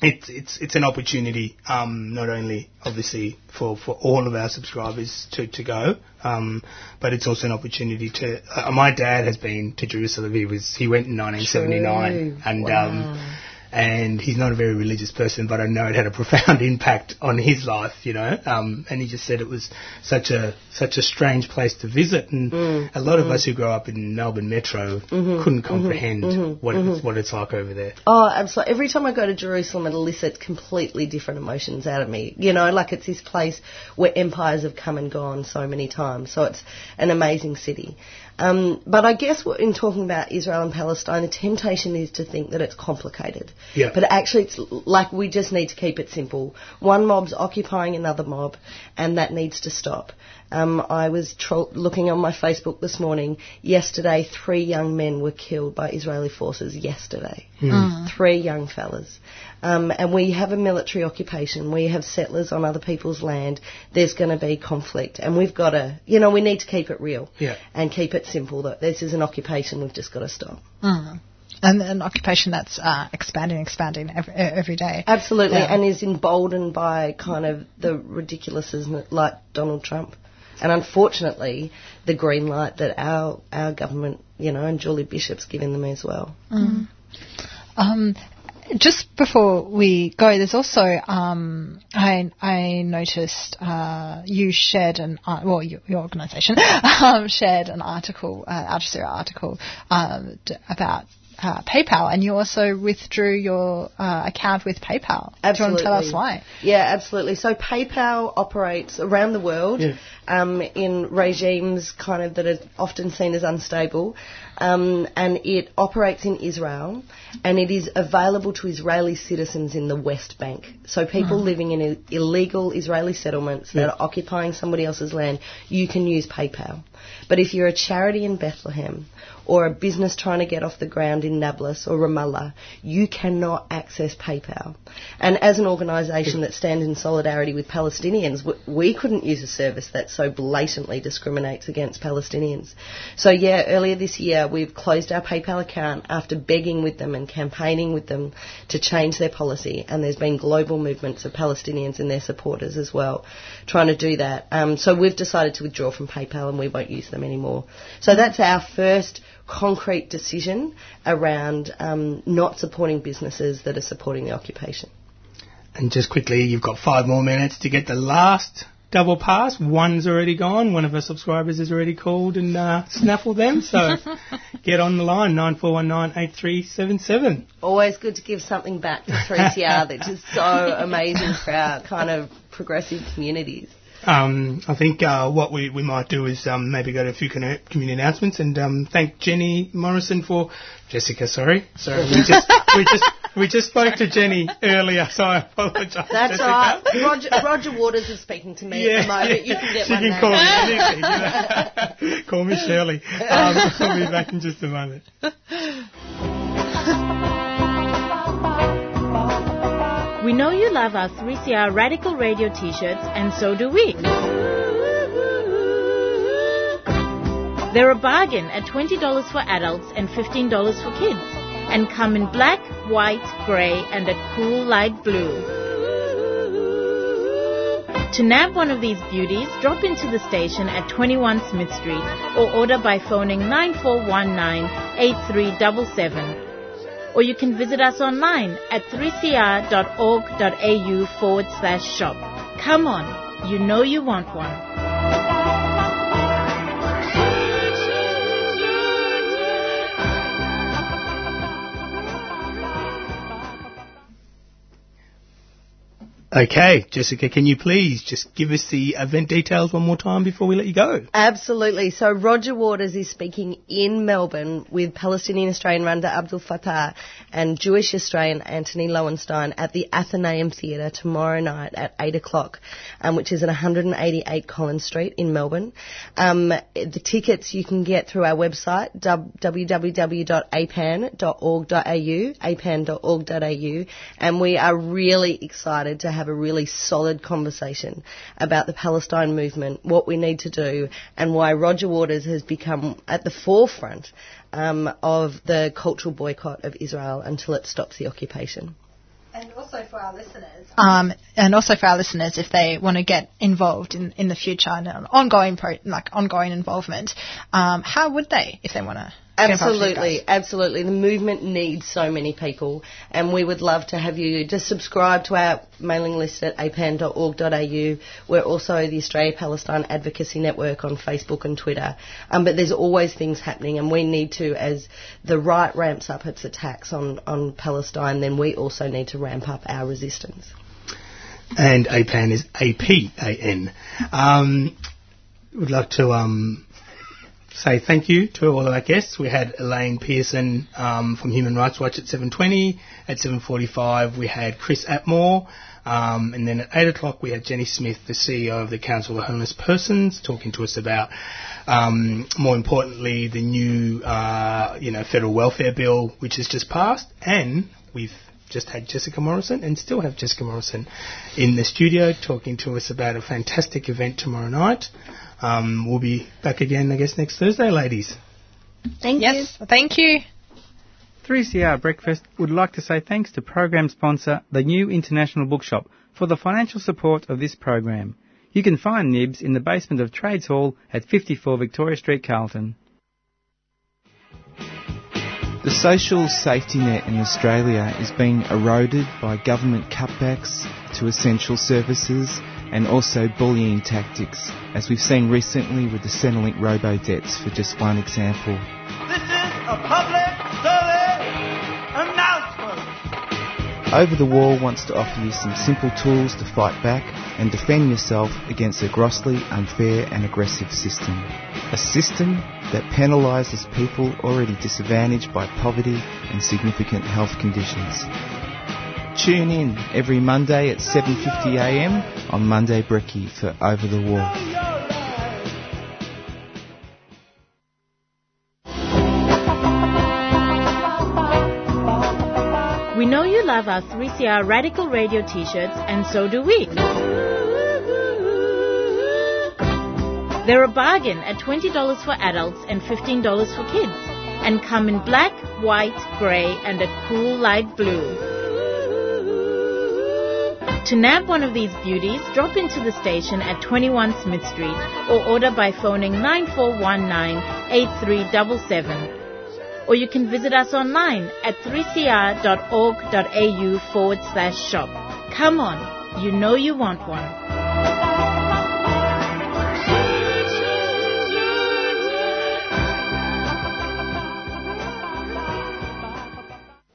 [SPEAKER 5] it's it's it's an opportunity, um, not only obviously for, for all of our subscribers to, to go, um, but it's also an opportunity to. Uh, my dad has been to Jerusalem. He was he went in 1979,
[SPEAKER 16] True.
[SPEAKER 5] and
[SPEAKER 16] Wow.
[SPEAKER 5] um, and he's not a very religious person, but I know it had a profound impact on his life, you know. Um, and he just said it was such a such a strange place to visit, and
[SPEAKER 16] Mm,
[SPEAKER 5] a lot of
[SPEAKER 16] mm.
[SPEAKER 5] us who grow up in Melbourne Metro
[SPEAKER 16] Mhm,
[SPEAKER 5] couldn't
[SPEAKER 16] mhm,
[SPEAKER 5] comprehend
[SPEAKER 16] mhm,
[SPEAKER 5] what. It's, what it's like over there.
[SPEAKER 16] Oh, absolutely. Every time I go to Jerusalem, it elicits completely different emotions out of me. You know, like it's this place where empires have come and gone so many times. So it's an amazing city. Um, but I guess what- in talking about Israel and Palestine, the temptation is to think that it's complicated.
[SPEAKER 5] Yeah.
[SPEAKER 16] But actually, it's like we just need to keep it simple. One mob's occupying another mob, and that needs to stop. Um, I was tro- looking on my Facebook this morning. Yesterday, three young men were killed by Israeli forces. Yesterday.
[SPEAKER 6] Mm.
[SPEAKER 16] three young fellas. Um, and we have a military occupation. We have settlers on other people's land. There's going to be conflict, and we've got to, you know, we need to keep it real
[SPEAKER 5] Yeah.
[SPEAKER 16] and keep it simple. That this is an occupation. We've just got to stop.
[SPEAKER 6] Mm. And an occupation that's uh, expanding, expanding every, every day.
[SPEAKER 16] Absolutely,
[SPEAKER 6] Yeah.
[SPEAKER 16] and is emboldened by kind of the ridiculousness like Donald Trump. And unfortunately, the green light that our our government, you know, and Julie Bishop's given them as well.
[SPEAKER 6] Mm. Um, just before we go, there's also um, I I noticed uh, you shared an uh, well your, your organisation um, shared an article, uh, Al Jazeera article um, d- about. Uh, PayPal, and you also withdrew your uh, account with PayPal. Do you want to tell us why?
[SPEAKER 16] Yeah, absolutely. So PayPal operates around the world um, in regimes kind of that are often seen as unstable, um, and it operates in Israel, and it is available to Israeli citizens in the West Bank. So people
[SPEAKER 18] Mhm.
[SPEAKER 16] living in illegal Israeli settlements that are occupying somebody else's land, you can use PayPal. But if you're a charity in Bethlehem, or a business trying to get off the ground in Nablus or Ramallah, you cannot access PayPal. And as an organisation that stands in solidarity with Palestinians, we couldn't use a service that so blatantly discriminates against Palestinians. So yeah, earlier this year we've closed our PayPal account after begging with them and campaigning with them to change their policy. And there's been global movements of Palestinians and their supporters as well trying to do that. Um, so we've decided to withdraw from PayPal and we won't use them anymore. So that's our first concrete decision around um, not supporting businesses that are supporting the occupation.
[SPEAKER 5] And just quickly, you've got five more minutes to get the last double pass. One's already gone. One of our subscribers has already called and uh, snaffled them. So get on the line, 94198377.
[SPEAKER 16] Always good to give something back to 3CR. They're just so amazing for our kind of progressive communities.
[SPEAKER 5] Um, I think uh, what we, we might do is um, maybe go to a few community announcements and um, thank Jenny Morrison for Jessica. Sorry, sorry, we just we just we just spoke to Jenny earlier, so I apologise.
[SPEAKER 16] That's
[SPEAKER 5] Jessica.
[SPEAKER 16] all right. Roger, Roger Waters is speaking to me at the moment. You can get
[SPEAKER 5] she can call me anything. you know. call me Shirley. Um, I'll be back in just a moment.
[SPEAKER 1] We know you love our 3CR Radical Radio t-shirts, and so do we. They're a bargain at $20 for adults and $15 for kids, and come in black, white, grey, and a cool light blue. To nab one of these beauties, drop into the station at 21 Smith Street or order by phoning 9419-8377 or you can visit us online at 3cr.org.au forward slash shop. Come on, you know you want one.
[SPEAKER 5] Okay, Jessica, can you please just give us the event details one more time before we let you go?
[SPEAKER 16] Absolutely. So Roger Waters is speaking in Melbourne with Palestinian Australian Randa Abdel-Fattah and Jewish Australian Antony Loewenstein at the Athenaeum Theatre tomorrow night at 8 o'clock, um, which is at 188 Collins Street in Melbourne. Um, the tickets you can get through our website, www.apan.org.au, apan.org.au, and we are really excited to have a really solid conversation about the Palestine movement, what we need to do, and why Roger Waters has become at the forefront um, of the cultural boycott of Israel until it stops the occupation.
[SPEAKER 6] And also for our listeners, um, and also for our listeners, if they want to get involved in, in the future and an ongoing pro, like ongoing involvement, um, how would they if they want to? Get involved with you
[SPEAKER 16] Absolutely, absolutely. The movement needs so many people, and we would love to have you just subscribe to our mailing list at apan.org.au. We're also the Australia Palestine Advocacy Network on Facebook and Twitter. Um, but there's always things happening, and we need to, as the right ramps up its attacks on, on Palestine, then we also need to ramp up our resistance.
[SPEAKER 5] And APAN is A-P-A-N. Um, would like to um, say thank you to all of our guests. We had Elaine Pearson um, from Human Rights Watch at 7.20. At 7.45 we had Chris Atmore. Um, and then at 8 o'clock we had Jenny Smith, the CEO of the Council of Homeless Persons, talking to us about, um, more importantly, the new, uh, you know, federal welfare bill, which has just passed. And we've just had Jessica Morrison and still have Jessica Morrison in the studio talking to us about a fantastic event tomorrow night. Um, we'll be back again, I guess, next Thursday, ladies.
[SPEAKER 6] Thank yes, thank you.
[SPEAKER 8] 3CR Breakfast would like to say thanks to program sponsor, the New International Bookshop, for the financial support of this program. You can find Nibs in the basement of Trades Hall at 54 Victoria Street, Carlton.
[SPEAKER 9] The social safety net in Australia is being eroded by government cutbacks to essential services and also bullying tactics, as we've seen recently with the Centrelink robo-debts for just one example.
[SPEAKER 4] This is a public service announcement.
[SPEAKER 9] Over the Wall wants to offer you some simple tools to fight back and defend yourself against a grossly unfair and aggressive system. A system that penalises people already disadvantaged by poverty and significant health conditions. Tune in every Monday at 7.50am on Monday Brekkie for Over the Wall.
[SPEAKER 1] We know you love our 3CR Radical Radio t shirts, and so do we. They're a bargain at $20 for adults and $15 for kids, and come in black, white, grey, and a cool light blue. To nab one of these beauties, drop into the station at 21 Smith Street or order by phoning 9419-8377. Or you can visit us online at 3cr.org.au forward slash shop. Come on, you know you want one.